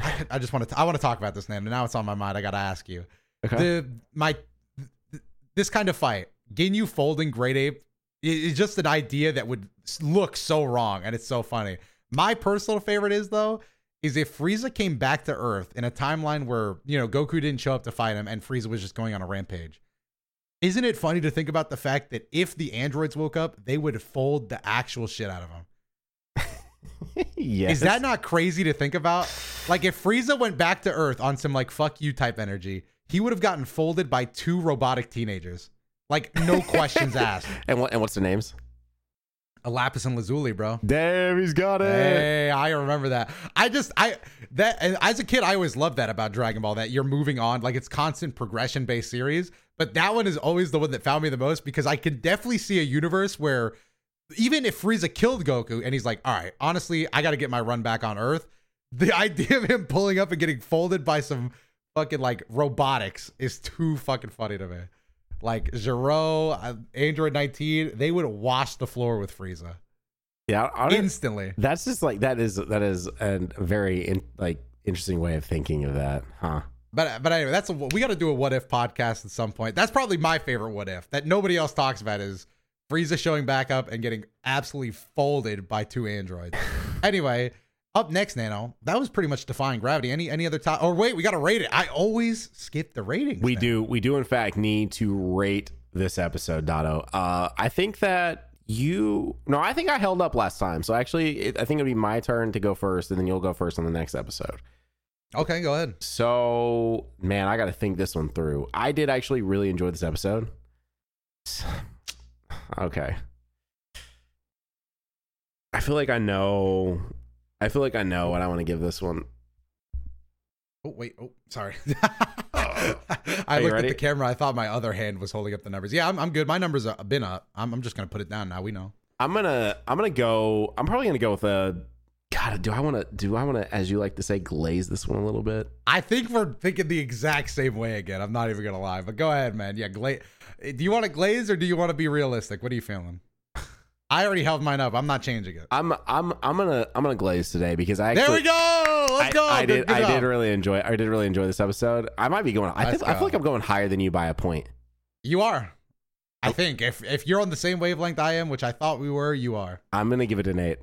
I, I just want to. I want to talk about this now. Now it's on my mind. I got to ask you. okay. the my th- this kind of fight, Ginyu folding Great Ape is just an idea that would look so wrong, and it's so funny. My personal favorite is though is if Frieza came back to Earth in a timeline where you know Goku didn't show up to fight him, and Frieza was just going on a rampage. Isn't it funny to think about the fact that if the androids woke up, they would fold the actual shit out of him? yes. Is that not crazy to think about? Like if Frieza went back to Earth on some like fuck you type energy, he would have gotten folded by two robotic teenagers. Like no questions asked. And what? And what's the names? A Lapis and Lazuli, bro. Damn, he's got it. Hey, I remember that. I just I that and as a kid I always loved that about Dragon Ball that you're moving on like it's constant progression based series, but that one is always the one that found me the most because I can definitely see a universe where even if Frieza killed Goku and he's like, "All right, honestly, I got to get my run back on Earth." The idea of him pulling up and getting folded by some fucking like robotics is too fucking funny to me. Like Zero, uh, Android 19, they would wash the floor with Frieza Yeah, instantly. that's just like that is that is a very in, like interesting way of thinking of that, huh? But but anyway, that's a, we got to do a what if podcast at some point. That's probably my favorite what if that nobody else talks about is Frieza showing back up and getting absolutely folded by two androids. anyway, up next, Nano. That was pretty much defying gravity. Any any other top? Or wait, we got to rate it. I always skip the ratings. We man. do. We do, in fact, need to rate this episode, Dotto. Uh, I think that you. No, I think I held up last time. So actually, it, I think it'd be my turn to go first, and then you'll go first on the next episode. Okay, go ahead. So, man, I got to think this one through. I did actually really enjoy this episode. Okay. I feel like I know. I feel like I know what I want to give this one. Oh wait. Oh, sorry. Uh, I looked ready? at the camera. I thought my other hand was holding up the numbers. Yeah, I'm, I'm good. My numbers have been up. I'm, I'm just gonna put it down now. We know. I'm gonna. I'm gonna go. I'm probably gonna go with a. God, do I want to? Do I want to, as you like to say, glaze this one a little bit? I think we're thinking the exact same way again. I'm not even gonna lie. But go ahead, man. Yeah, glaze. Do you want to glaze or do you want to be realistic? What are you feeling? I already held mine up. I'm not changing it. I'm. I'm. I'm gonna. I'm gonna glaze today because I. There we go. Let's I, go. I Good- did. I did really enjoy. I did really enjoy this episode. I might be going. I think. I feel like I'm going higher than you by a point. You are. I think if if you're on the same wavelength I am, which I thought we were, you are. I'm gonna give it an eight.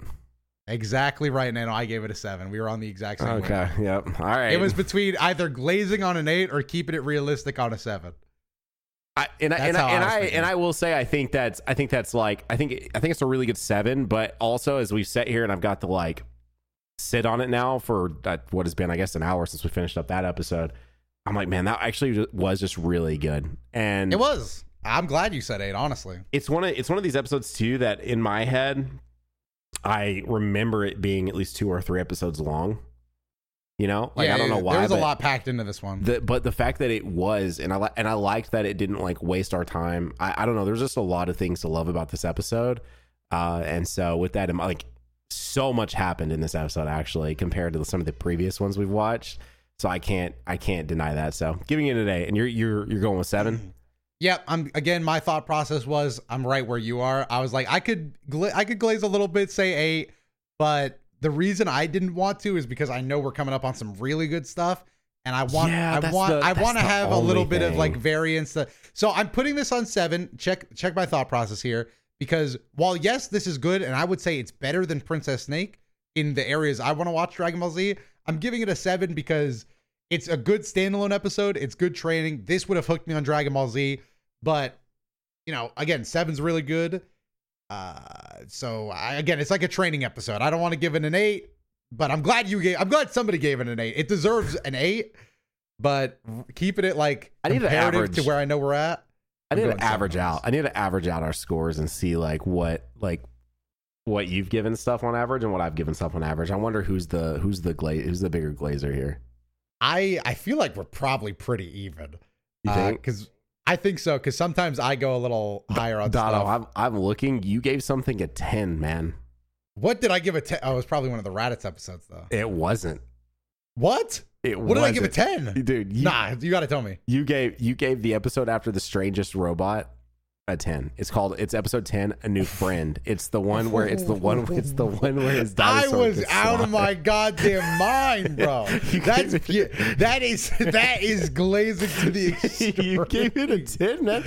Exactly right, Nano. I gave it a seven. We were on the exact same. Okay. Yep. All right. It was between either glazing on an eight or keeping it realistic on a seven. I, and I, and I, I and was I and I will say I think that's I think that's like I think I think it's a really good seven, but also as we sit here and I've got to like sit on it now for uh, what has been I guess an hour since we finished up that episode. I'm like, man, that actually was just really good, and It was. I'm glad you said eight. Honestly, it's one of it's one of these episodes too that in my head I remember it being at least two or three episodes long. You know, like Yeah, I don't know why. There was a lot packed into this one. the, but the fact that it was, and I li- and I liked that it didn't like waste our time. I, I don't know. There's just a lot of things to love about this episode, uh, and so with that, mind, like so much happened in this episode actually compared to some of the previous ones we've watched. So I can't I can't deny that. So giving it an eight, and you're you're you're going with seven. Yep. I'm again. My thought process was I'm right where you are. I was like I could gla- I could glaze a little bit, say eight, but the reason I didn't want to is because I know we're coming up on some really good stuff, and I want Yeah, I want the- I want to have a little bit of like variance. So I'm putting this on seven. Check check my thought process here because while yes, this is good, and I would say it's better than Princess Snake in the areas I want to watch Dragon Ball Z. I'm giving it a seven because it's a good standalone episode. It's good training. This would have hooked me on Dragon Ball Z, but you know, again, seven's really good. Uh, so I, again, it's like a training episode. I don't want to give it an eight, but I'm glad you gave. I'm glad somebody gave it an eight. It deserves an eight, but keeping it like I need comparative average. to where I know we're at. I need to average out. I need to average out our scores and see like what like what you've given stuff on average and what I've given stuff on average. I wonder who's the who's the gla- who's the bigger glazer here. I I feel like we're probably pretty even. You think? Because I think so. Because sometimes I go a little higher on Dono. I'm I'm looking. You gave something a ten, man. What did I give a ten? Oh, it was probably one of the Raditz episodes though. It wasn't. What? It What did I give a ten? dude? You, Nah, you got to tell me. you gave you gave the episode after the strangest robot a ten. It's called it's episode ten, a new friend. It's the one where it's the one it's the one where his I was out of my goddamn mind, bro. That's that is that is glazing to the extreme. you gave it a ten, man.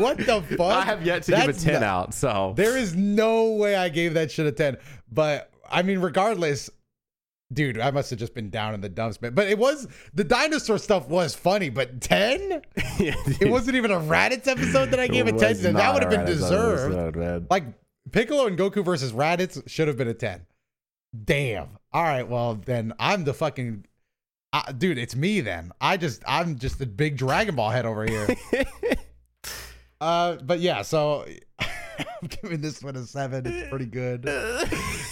What the fuck? I have yet to give a ten not- out. So There is no way I gave that shit a 10. But I mean, regardless, dude, I must have just been down in the dumps, man. But it was the dinosaur stuff was funny, but 10? Yeah, It wasn't even a Raditz episode that I gave a 10. was that would have been deserved. episode. Like Piccolo and Goku versus Raditz should have been a 10. Damn. All right, well then I'm the fucking uh, dude. It's me then. I just I'm just the big Dragon Ball head over here. uh, but yeah. So I'm giving this one a seven. It's pretty good.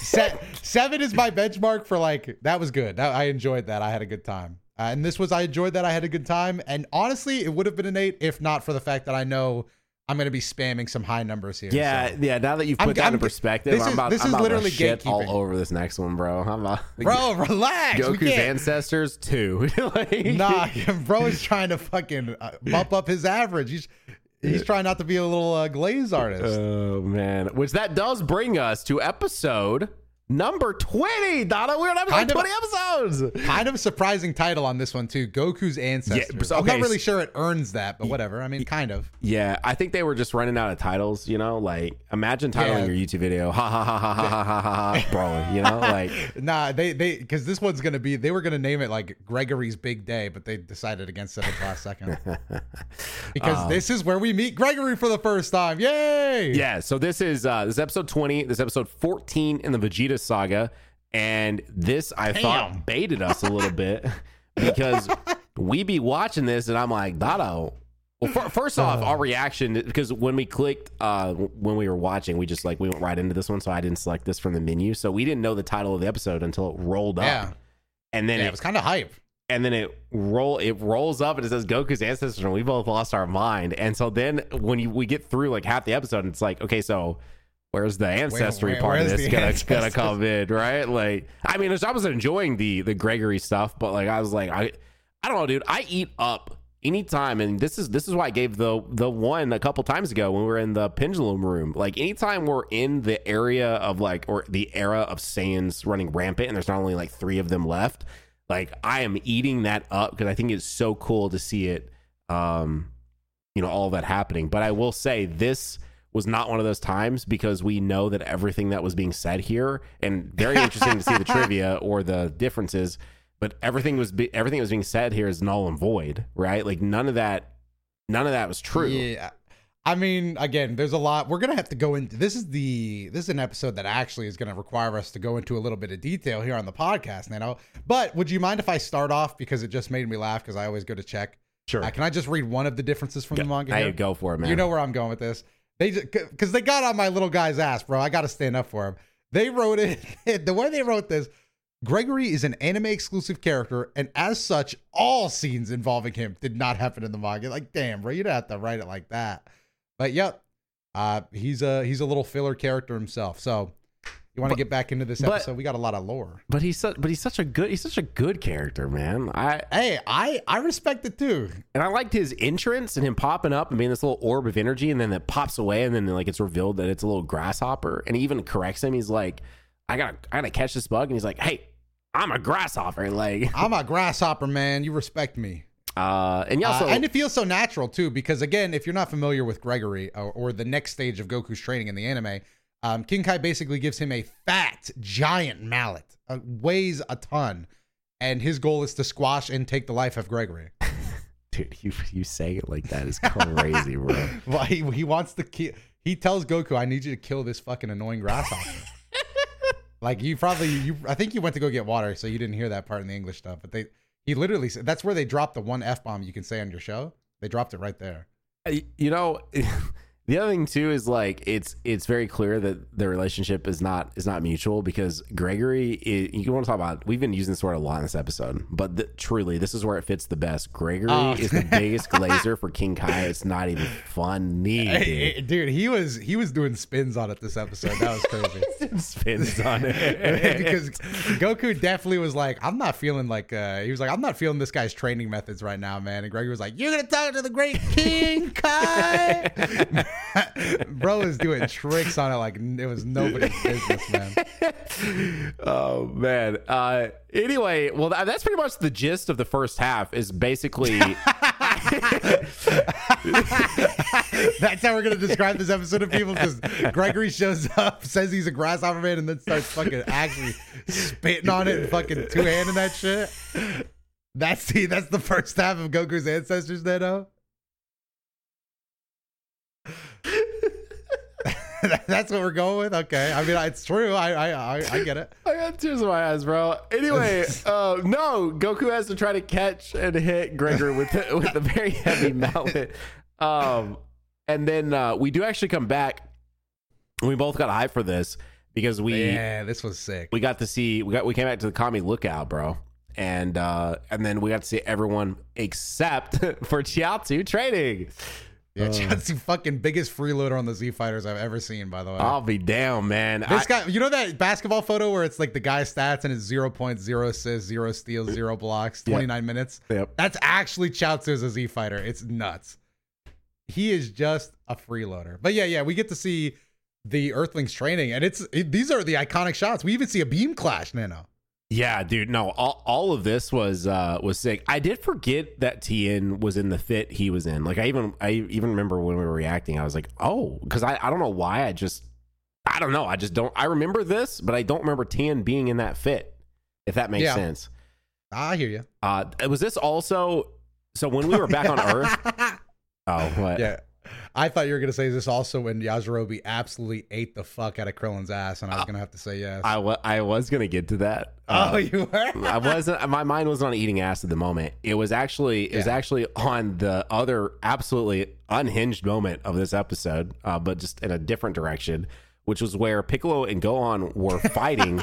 Se- seven is my benchmark for like that was good. That, I enjoyed that. I had a good time. Uh, and this was I enjoyed that. I had a good time. And honestly, it would have been an eight if not for the fact that I know I'm going to be spamming some high numbers here. Yeah, so. yeah. Now that you've I'm- put that I'm- into perspective, this I'm about, this I'm is about literally shit all over this next one, bro. I'm about, bro, relax. Goku's ancestors too. Like- Nah, bro is trying to fucking uh, bump up his average. He's he's trying not to be a little uh, glaze artist. Oh man, which that does bring us to episode number 20 donna. We're having kind like 20 episodes. kind of surprising title on this one too. Goku's ancestors. Yeah, so, okay. i'm not really sure it earns that but whatever. I mean kind of. Yeah i think they were just running out of titles you know? Like imagine titling yeah. your youtube video ha ha ha ha ha ha ha, ha, ha bro you know? Like nah they they because this one's gonna be they were gonna name it like gregory's big day but they decided against it at the last second. Because um, this is where we meet gregory for the first time. Yay! Yeah so this is uh this is episode 20 this is episode 14 in the vegeta saga and this I thought baited us a little bit because we be watching this and I'm like, Dado. Well, fir- first off, our reaction because when we clicked uh when we were watching, we just like we went right into this one so I didn't select this from the menu. So we didn't know the title of the episode until it rolled up. Yeah. And then Yeah, it it was kind of hype. and then it roll it rolls up and it says Goku's ancestors, and we both lost our mind. And so then when you, we get through like half the episode, and it's like, okay, so where's the ancestry where- part of this gonna ancestors? gonna come in, right? Like, I mean, I was enjoying the the Gregory stuff, but like I was like, I I don't know, dude. I eat up anytime, and this is this is why I gave the the one a couple times ago when we were in the pendulum room. Like anytime we're in the area of like or the era of Saiyans running rampant, and there's not only like three of them left like I am eating that up because I think it's so cool to see it um you know all that happening but I will say this was not one of those times because we know that everything that was being said here and very interesting to see the trivia or the differences but everything was be, everything that was being said here is null and void right like none of that none of that was true Yeah. I mean, again, there's a lot. We're gonna have to go into this is the this is an episode that actually is gonna require us to go into a little bit of detail here on the podcast, Nano. But would you mind if I start off because it just made me laugh because I always go to check. sure Uh, can I just read one of the differences from the manga? hey here? go for it man You know where I'm going with this. They because they got on my little guy's ass, bro. I got to stand up for him. They wrote it the way they wrote this. Gregory is an anime exclusive character, and as such, all scenes involving him did not happen in the manga. Like, damn, bro, you don't have to write it like that. But yep, uh, he's a he's a little filler character himself. So, you want to get back into this but- episode? We got a lot of lore. but he's such but he's such a good he's such a good character man I Hey, I I respect it too. And I liked his entrance and him popping up and being this little orb of energy, and then it pops away, and then like it's revealed that it's a little grasshopper, and he even corrects him. He's like, "I gotta, I gotta catch this bug," and he's like, "Hey, I'm a grasshopper." Like, I'm a grasshopper, man. You respect me. uh, and Uh, also, and it feels so natural too, because again, if you're not familiar with Gregory or, or the next stage of Goku's training in the anime, um, King Kai basically gives him a fat, giant mallet, uh, weighs a ton, and his goal is to squash and take the life of Gregory. dude, you you saying it like that is crazy, bro. well, he, he wants to kill. He tells Goku, "I need you to kill this fucking annoying grasshopper." like you probably you, I think you went to go get water, so you didn't hear that part in the English stuff. But they, he literally said that's where they dropped the one f bomb you can say on your show. They dropped it right there. Uh, you know the other thing too is like it's it's very clear that the relationship is not is not mutual because gregory is, you want to talk about we've been using this word a lot in this episode but th- truly this is where it fits the best gregory Oh. is the biggest glazer for king kai it's not even funny Hey, dude. dude, he was he was doing spins on it this episode. That was crazy. spins on it because Goku definitely was like, I'm not feeling like uh he was like, I'm not feeling this guy's training methods right now, man. And Gregory was like, You're gonna talk to the great King Kai. Bro is doing tricks on it like it was nobody's business, man. oh man uh anyway well that's pretty much the gist of the first half is basically That's how we're gonna describe this episode of people because Gregory shows up, says he's a grasshopper man, and then starts fucking actually spitting on it and fucking two handing that shit. That's the that's the first half of Goku's ancestors, Nano. that's what we're going with. Okay, I mean it's true. I I I, I get it. I got tears in my eyes, bro. Anyway, uh, no, Goku has to try to catch and hit Gregor with the, with a very heavy mallet. Um, and then uh, we do actually come back. We both got hyped for this because we Yeah, this was sick. we got to see we got we came back to the Kami lookout, bro. And uh, and then we got to see everyone except for Chiaotzu training. Yeah, um, Chad's the fucking biggest freeloader on the Z Fighters I've ever seen. By the way, I'll be down, man. This I- guy, you know that basketball photo where it's like the guy's stats and it's 0.0 assists, zero steals, zero blocks, 29 minutes? Yep. That's actually Chiaotzu as a Z fighter. It's nuts. He is just a freeloader. But yeah, yeah, we get to see the Earthlings training, and it's it, these are the iconic shots. We even see a beam clash, Nano. Yeah, dude. No, all, all of this was uh was sick. I did forget that Tien was in the fit he was in. Like I even I even remember when we were reacting, I was like, oh, because I, I don't know why. I just I don't know. I just don't I remember this, but I don't remember Tien being in that fit, if that makes Yeah. sense. I hear you. Uh was this also so when we were back on Earth? Oh, what? Yeah. I thought you were gonna say this also when Yajirobe absolutely ate the fuck out of Krillin's ass, and I was gonna have to say yes. I, wa- I was gonna get to that. oh, Uh, you were. I wasn't. My mind wasn't on eating ass at the moment. It was actually. It was actually on the other absolutely unhinged moment of this episode, uh, but just in a different direction, which was where Piccolo and Gohan were fighting,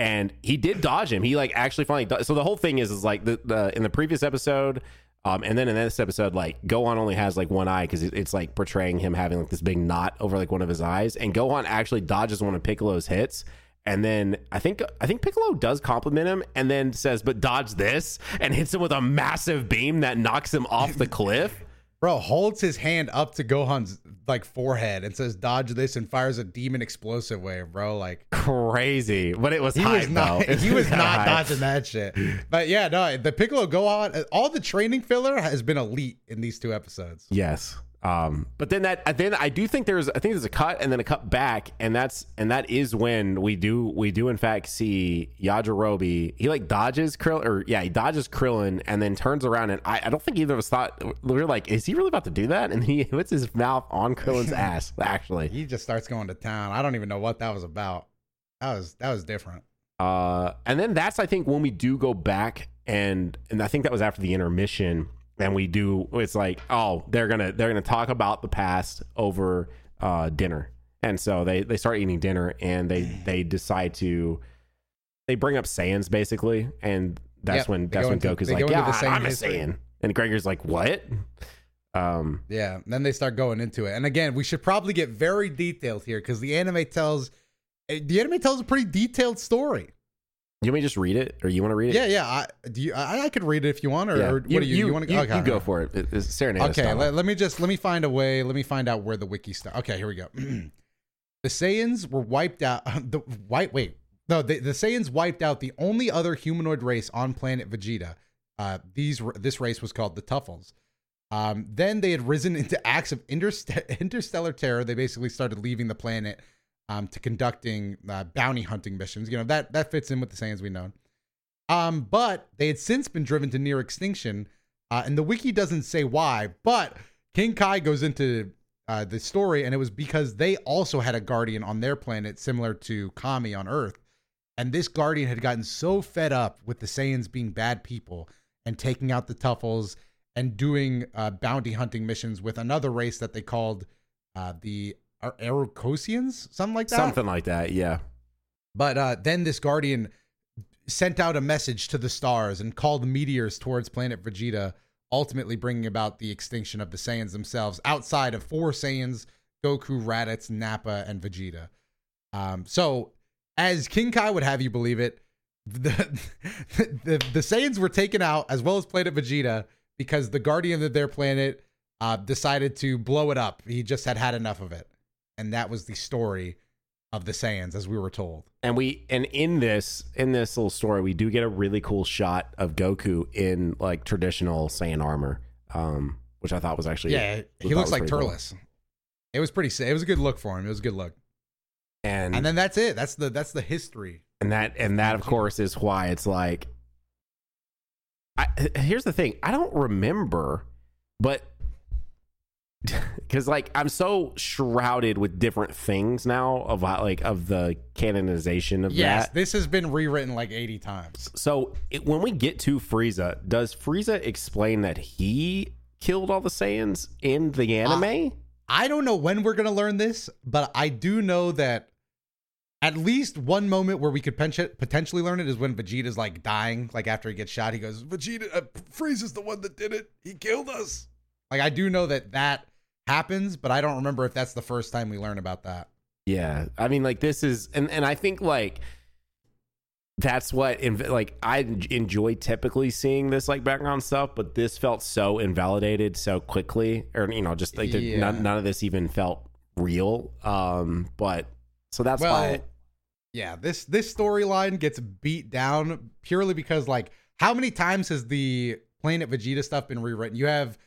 and he did dodge him. He like actually finally. do- So the whole thing is is like the, the in the previous episode. Um, and then in this episode, like Gohan only has like one eye because it, it's like portraying him having like this big knot over like one of his eyes, and Gohan actually dodges one of Piccolo's hits, and then I think I think Piccolo does compliment him, and then says, "But dodge this," and hits him with a massive beam that knocks him off the cliff. Bro holds his hand up to Gohan's like forehead and says, "Dodge this," and fires a demon explosive wave, bro. Like Crazy, but it was he hype, was not. though. He was not dodging that shit. But yeah, no, the Piccolo Gohan, all the training filler has been elite in these two episodes. Yes. Um, but then that then I do think there's I think there's a cut and then a cut back and that's and that is when we do we do in fact see Yajirobe he like dodges Krill or yeah he dodges Krillin and then turns around and I, I don't think either of us thought we were like is he really about to do that and he puts his mouth on Krillin's ass actually He just starts going to town. I don't even know what that was about. That was that was different. Uh, and then that's I think when we do go back and and I think that was after the intermission and we do it's like oh they're gonna they're gonna talk about the past over uh dinner and so they they start eating dinner and they they decide to they bring up Saiyans basically and that's Yep, when that's when into- Goku's like yeah Saiyan I'm a history. Saiyan and Gregor's like what um Yeah, then they start going into it. And again, we should probably get very detailed here because the anime tells eh, the anime tells a pretty detailed story. You want me to just read it or you want to read it Yeah, yeah. I do you I, I could read it if you want, or, Yeah. or what do you you, want to you, okay, you go for it It- it's Serenade Okay, let, let me just let me find a way. Let me find out where the wiki stuff. Okay, here we go. the Saiyans were wiped out. The white wait no the, the Saiyans wiped out the only other humanoid race on planet Vegeta. Uh, these this race was called the Tuffles. Um, then they had risen into acts of interst- interstellar terror. They basically started leaving the planet um, to conducting uh, bounty hunting missions. You know that that fits in with the Saiyans we know. Um, but they had since been driven to near extinction, uh, and the wiki doesn't say why. But King Kai goes into uh, the story, and it was because they also had a guardian on their planet, similar to Kami on Earth. And this guardian had gotten so fed up with the Saiyans being bad people and taking out the Tuffles and doing uh, bounty hunting missions with another race that they called uh, the Ar- Arokosians, something like that. something like that yeah But uh, then this guardian sent out a message to the stars and called meteors towards planet Vegeta, ultimately bringing about the extinction of the Saiyans themselves outside of four Saiyans Goku, Raditz, Nappa, and Vegeta. Um, so, as King Kai would have you believe it, the, the, the Saiyans were taken out as well as planet Vegeta because the guardian of their planet uh, decided to blow it up. He just had had enough of it. And that was the story of the Saiyans, as we were told. and we and in this in this little story we do get a really cool shot of goku in like traditional saiyan armor um which i thought was actually Yeah, he looks like pretty cool. Turles. It was pretty. It was a good look for him. It was a good look. and And then that's it. That's the that's the history. and that and that of course is why it's like I, here's the thing i don't remember but because like i'm so shrouded with different things now of like of the canonization of Yes, that this has been rewritten like 80 times. So it, when we get to Frieza, does Frieza explain that he killed all the Saiyans in the anime? I don't know when we're going to learn this, but I do know that at least one moment where we could potentially learn it is when Vegeta's like dying, like after he gets shot, he goes, "Vegeta, uh, Frieza's the one that did it. He killed us." Like I do know that that happens, but I don't remember if that's the first time we learn about that. yeah, I mean, like this is, and and I think like that's what like I enjoy typically seeing this like background stuff, but this felt so invalidated so quickly, or you know, just like Yeah. none, none of this even felt real. Um, but so that's well, why. yeah, this this storyline gets beat down purely because like how many times has the Planet Vegeta stuff been rewritten? You have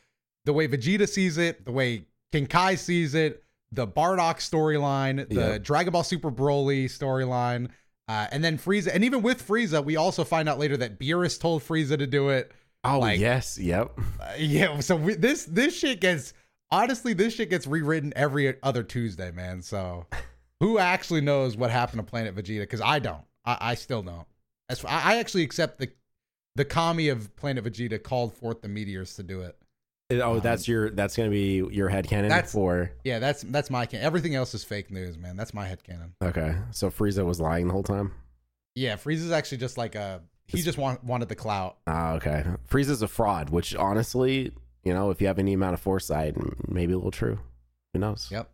the way Vegeta sees it, the way King Kai sees it, the Bardock storyline, the Yeah. Dragon Ball Super Broly storyline, uh, and then Frieza. And even with Frieza, we also find out later that Beerus told Frieza to do it. Oh like- yes, yep. Uh, yeah, so we, this this shit gets honestly this shit gets rewritten every other Tuesday, man. So who actually knows what happened to Planet Vegeta? Because I don't. I, I still don't. As I, I actually accept the the kami of Planet Vegeta called forth the meteors to do it. Oh, that's your that's gonna be your headcanon Um, That's- for Yeah, that's that's my can. Everything else is fake news, man. That's my headcanon. okay. So Frieza was lying the whole time. Yeah, Frieza's actually just like a he just want, wanted the clout. Ah, okay. Frieza's a fraud, which honestly, you know, if you have any amount of foresight, maybe a little true. Who knows? Yep.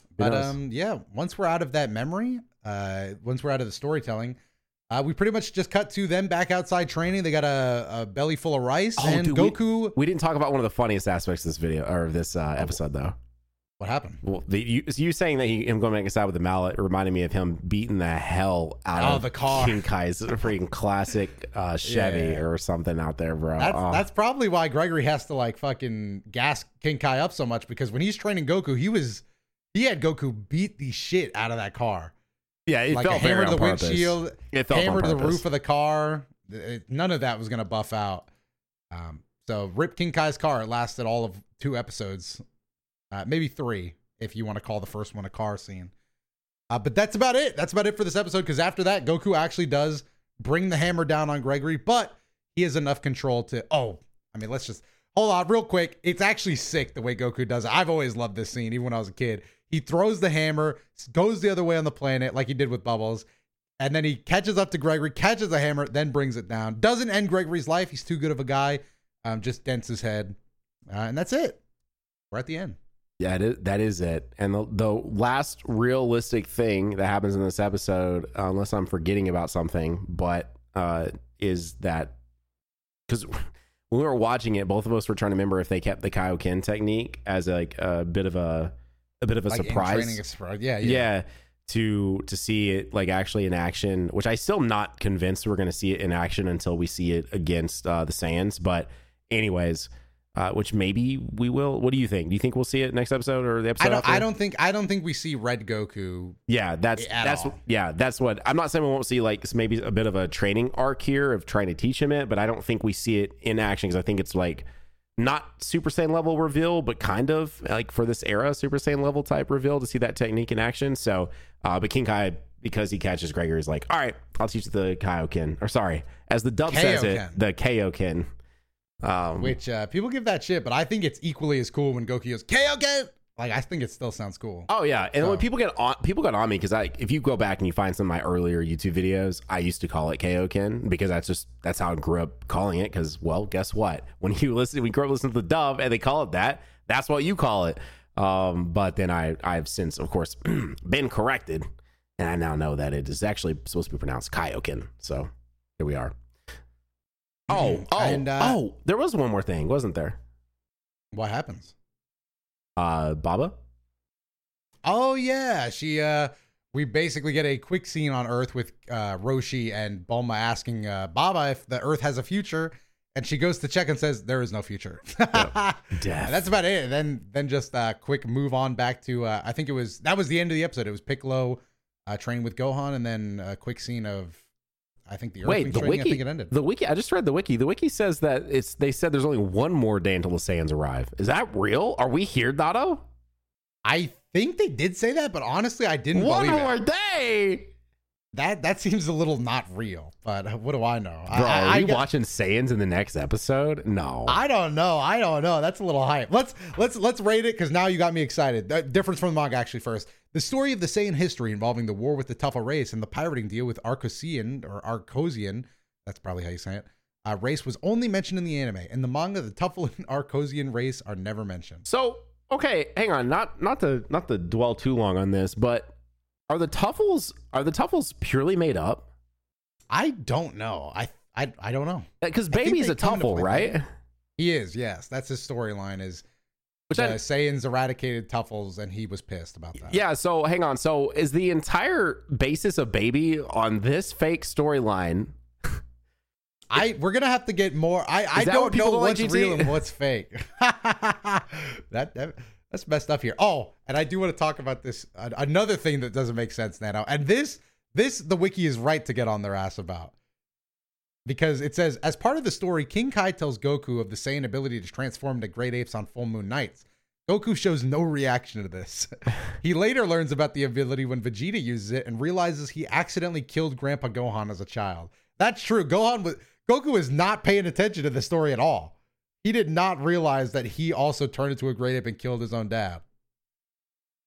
Who But knows? um, yeah, once we're out of that memory, uh, once we're out of the storytelling, uh, we pretty much just cut to them back outside training. They got a, a belly full of rice, Oh, and dude, we- Goku. we didn't talk about one of the funniest aspects of this video or this uh, episode, though. what happened? Well, the, you, you saying that he, him going back inside with the mallet reminded me of him beating the hell out Oh, of the car. King Kai's freaking classic uh, Chevy Yeah. or something out there, bro. That's Oh. that's probably why Gregory has to like fucking gas King Kai up so much because when he's training Goku, he was he had Goku beat the shit out of that car. Yeah, it like a felt hammer very to the purpose. windshield, It felt hammer to the roof of the car. It- none of that was gonna buff out. Um, so rip King Kai's car. It lasted all of two episodes, uh, maybe three if you want to call the first one a car scene. Uh, but that's about it. That's about it for this episode. Because after that, Goku actually does bring the hammer down on Gregory, but he has enough control to. Oh, I mean, let's just hold on real quick. It's actually sick the way Goku does it. I've always loved this scene, even when I was a kid. He throws the hammer, goes the other way on the planet like he did with Bubbles, and then he catches up to Gregory, catches the hammer, then brings it down. Doesn't end Gregory's life. He's too good of a guy. Um, just dents his head, uh, and that's it. We're at the end. Yeah, that is it. And the, the last realistic thing that happens in this episode, unless I'm forgetting about something, but uh, is that because when we were watching it, both of us were trying to remember if they kept the Kaioken technique as like a bit of a a bit of a Like surprise. a surprise. Yeah, yeah. yeah. to to see it like actually in action, which I still not convinced we're going to see it in action until we see it against uh, the Saiyans. But anyways, uh, which maybe we will. What do you think? Do you think we'll see it next episode or the episode? I don't. after? I don't think. I don't think we see Red Goku. Yeah, that's at that's all. yeah, that's what I'm not saying we won't see like maybe a bit of a training arc here of trying to teach him it, but I don't think we see it in action because I think it's like not Super Saiyan level reveal, but kind of like for this era Super Saiyan level type reveal to see that technique in action. So, uh, but King Kai because he catches Gregor is like, all right, I'll teach the Kaioken, or sorry, as the dub says it, the Kaioken. Um, Which uh, people give that shit, but I think it's equally as cool when Goku goes Kaioken. Like I think it still sounds cool. Oh yeah, and So- when people get on, people got on me because I, if you go back and you find some of my earlier YouTube videos, I used to call it Kaioken because that's just that's how I grew up calling it. Because well, guess what? When you listen, we grew up listening to the dub and they call it that, that's what you call it. Um, but then I, I've since, of course, been corrected, and I now know that it is actually supposed to be pronounced Kaioken. So here we are. Oh, oh, And, uh, oh! There was one more thing, wasn't there? What happens? Uh, Baba. Oh yeah, she. uh We basically get a quick scene on Earth with uh Roshi and Bulma asking uh Baba if the Earth has a future, and she goes to check and says there is no future. That's about it. And then then just uh quick move on back to uh I think it was that was the end of the episode. It was Piccolo uh training with Gohan and then a quick scene of I think the Wait, the training. I wiki. think it ended. The wiki. I just read the wiki. The wiki says that it's. They said there's only one more day until the Saiyans arrive. Is that real? Are we here, Dotto? I think they did say that, but honestly I didn't One more it. day, That that seems a little not real, but what do I know? bro. I, I, are I we watching Saiyans in the next episode? No. I don't know. I don't know. That's a little hype. Let's let's let's rate it because now you got me excited. The difference from the manga actually first. The story of the Saiyan history involving the war with the Tuffle race and the pirating deal with Arcosian or Arcosian, that's probably how you say it. Uh, race was only mentioned in the anime. In the manga, the Tuffle and Arcosian race are never mentioned. so okay, hang on. Not not to not to dwell too long on this, but are the Tuffles are the Tuffles purely made up? I don't know. I I, I don't know. Because Baby's a Tuffle, right? He is, yes. That's his storyline. Is Which the I- Saiyans eradicated Tuffles, and he was pissed about that. Yeah, so hang on. So is the entire basis of Baby on this fake storyline? I we're gonna have to get more. I I don't know what's real and what's fake. that, that that's messed up here. Oh, and I do want to talk about this uh, another thing that doesn't make sense, Nano. And this this the wiki is right to get on their ass about because it says as part of the story, King Kai tells Goku of the Saiyan ability to transform into great apes on full moon nights. Goku shows no reaction to this. he later learns about the ability when Vegeta uses it and realizes he accidentally killed Grandpa Gohan as a child. That's true. Gohan was Goku is not paying attention to the story at all. He did not realize that he also turned into a great ape and killed his own dad.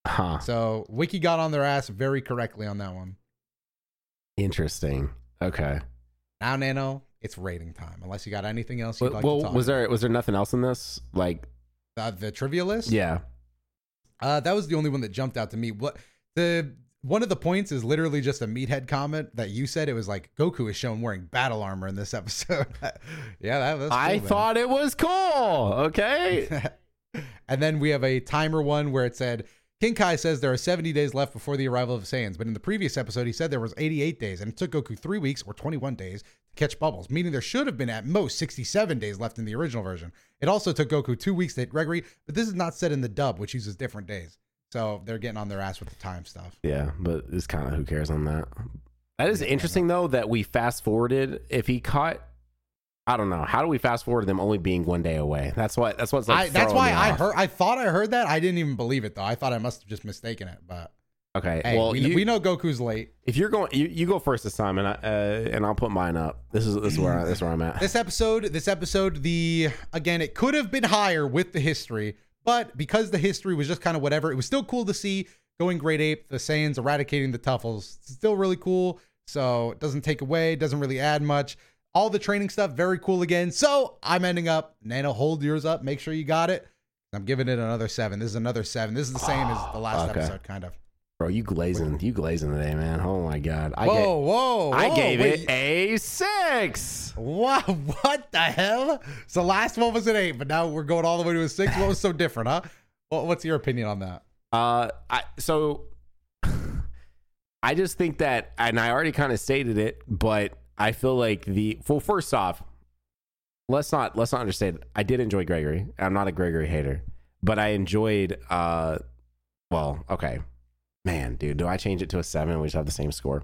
Huh. So Wiki got on their ass very correctly on that one. Interesting. Okay. Now, Nano, it's rating time. Unless you got anything else you'd Well, like well, to talk was there was there nothing else in this? Like. Uh, the trivia list? yeah. Uh, that was the only one that jumped out to me. What the one of the points is literally just a meathead comment that you said. It was like Goku is shown wearing battle armor in this episode. yeah, that was. I thought it was cool. Okay. and then we have a timer one where it said King Kai says there are 70 days left before the arrival of Saiyans, but in the previous episode he said there was 88 days, and it took Goku three weeks or 21 days to catch bubbles, meaning there should have been at most 67 days left in the original version. It also took Goku two weeks to hit Gregory, but this is not said in the dub, which uses different days. So they're getting on their ass with the time stuff. yeah, but it's kind of who cares on that. That is interesting though that we fast forwarded. If he caught, I don't know. How do we fast forward them only being one day away? That's what. That's what's like. I, that's why I off. heard. I thought I heard that. I didn't even believe it though. I thought I must have just mistaken it. But Okay. hey, well, we, you, we know Goku's late. if you're going, you, you go first this time, and I, uh, and I'll put mine up. This is this is where I, this is where I'm at. this episode this episode the again it could have been higher with the history but because the history was just kind of whatever it was still cool to see going great ape the saiyans eradicating the tuffles. It's still really cool. So it doesn't take away doesn't really add much. All the training stuff very cool again. So i'm ending up nano hold yours up. Make sure you got it. I'm giving it another seven. This is another seven. This is the same as the last Okay. episode kind of Bro, you glazing, you glazing today, man. Oh my god. I whoa ga- whoa I whoa, gave wait. it a six. Wow, what the hell? So last one was an eight, but now we're going all the way to a six. What was so different, huh? Well, what's your opinion on that? Uh, I so I just think that, and I already kind of stated it, but I feel like the well, first off, let's not let's not understand. I did enjoy Gregory. I'm not a Gregory hater, but I enjoyed. uh Well, okay, man, dude, do I change it to a seven? We just have the same score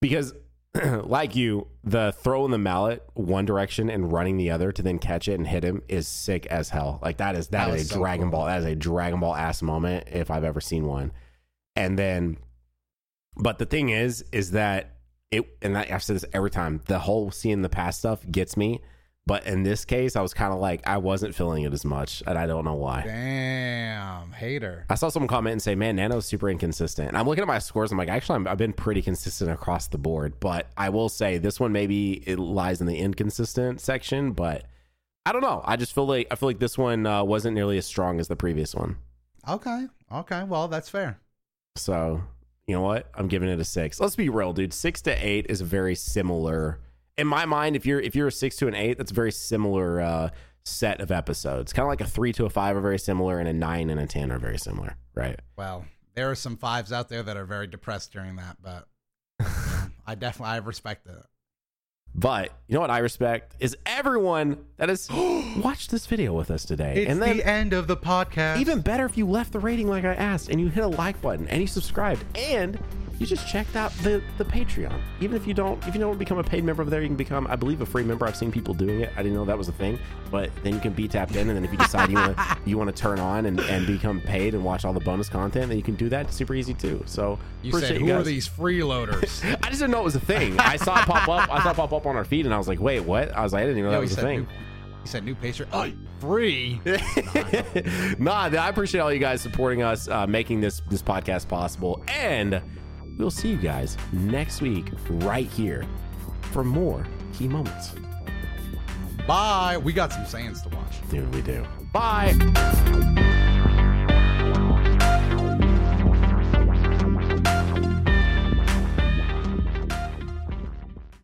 because. like you, the throwing the mallet one direction and running the other to then catch it and hit him is sick as hell. Like that is that That is a so Dragon cool. Ball. That is a Dragon Ball ass moment if I've ever seen one. And then, but the thing is, is that it, and I, I've said this every time. The whole seeing the past stuff gets me, but in this case, I was kind of like I wasn't feeling it as much, and I don't know why. Damn, hater. I saw someone comment and say, "Man, Nano's super inconsistent." And I'm looking at my scores. I'm like, actually, I'm, I've been pretty consistent across the board. But I will say this one maybe it lies in the inconsistent section. But I don't know. I just feel like I feel like this one uh, wasn't nearly as strong as the previous one. Okay, okay. Well, that's fair. So you know what? I'm giving it a six. Let's be real, dude. Six to eight is very similar in my mind. If you're if you're a six to an eight, that's a very similar uh, set of episodes. Kind of like a three to a five are very similar, and a nine and a ten are very similar, right? Well, there are some fives out there that are very depressed during that, but I definitely I respect it. But you know what I respect is everyone that has watched this video with us today. It's and then the end of the podcast. even better if you left the rating like I asked and you hit a like button and you subscribed and you just checked out the the Patreon. Even if you don't if you don't become a paid member over there, you can become I believe a free member. I've seen people doing it. I didn't know that was a thing. But then you can be tapped in and then if you decide you want to you want to turn on and, and become paid and watch all the bonus content, then you can do that. It's super easy too. So you appreciate said, you "Who are these freeloaders?" I just didn't know it was a thing. I saw it pop up. I saw it pop up on our feed, and I was like, "Wait, what?" I was like, "I didn't even know Yo, that he was a thing." new. He said new Patreon. Oh, free. nah, I appreciate all you guys supporting us, uh, making this this podcast possible, and we'll see you guys next week right here for more Ki Moments. Bye. We got some Saiyans to watch. Dude, we do. Bye.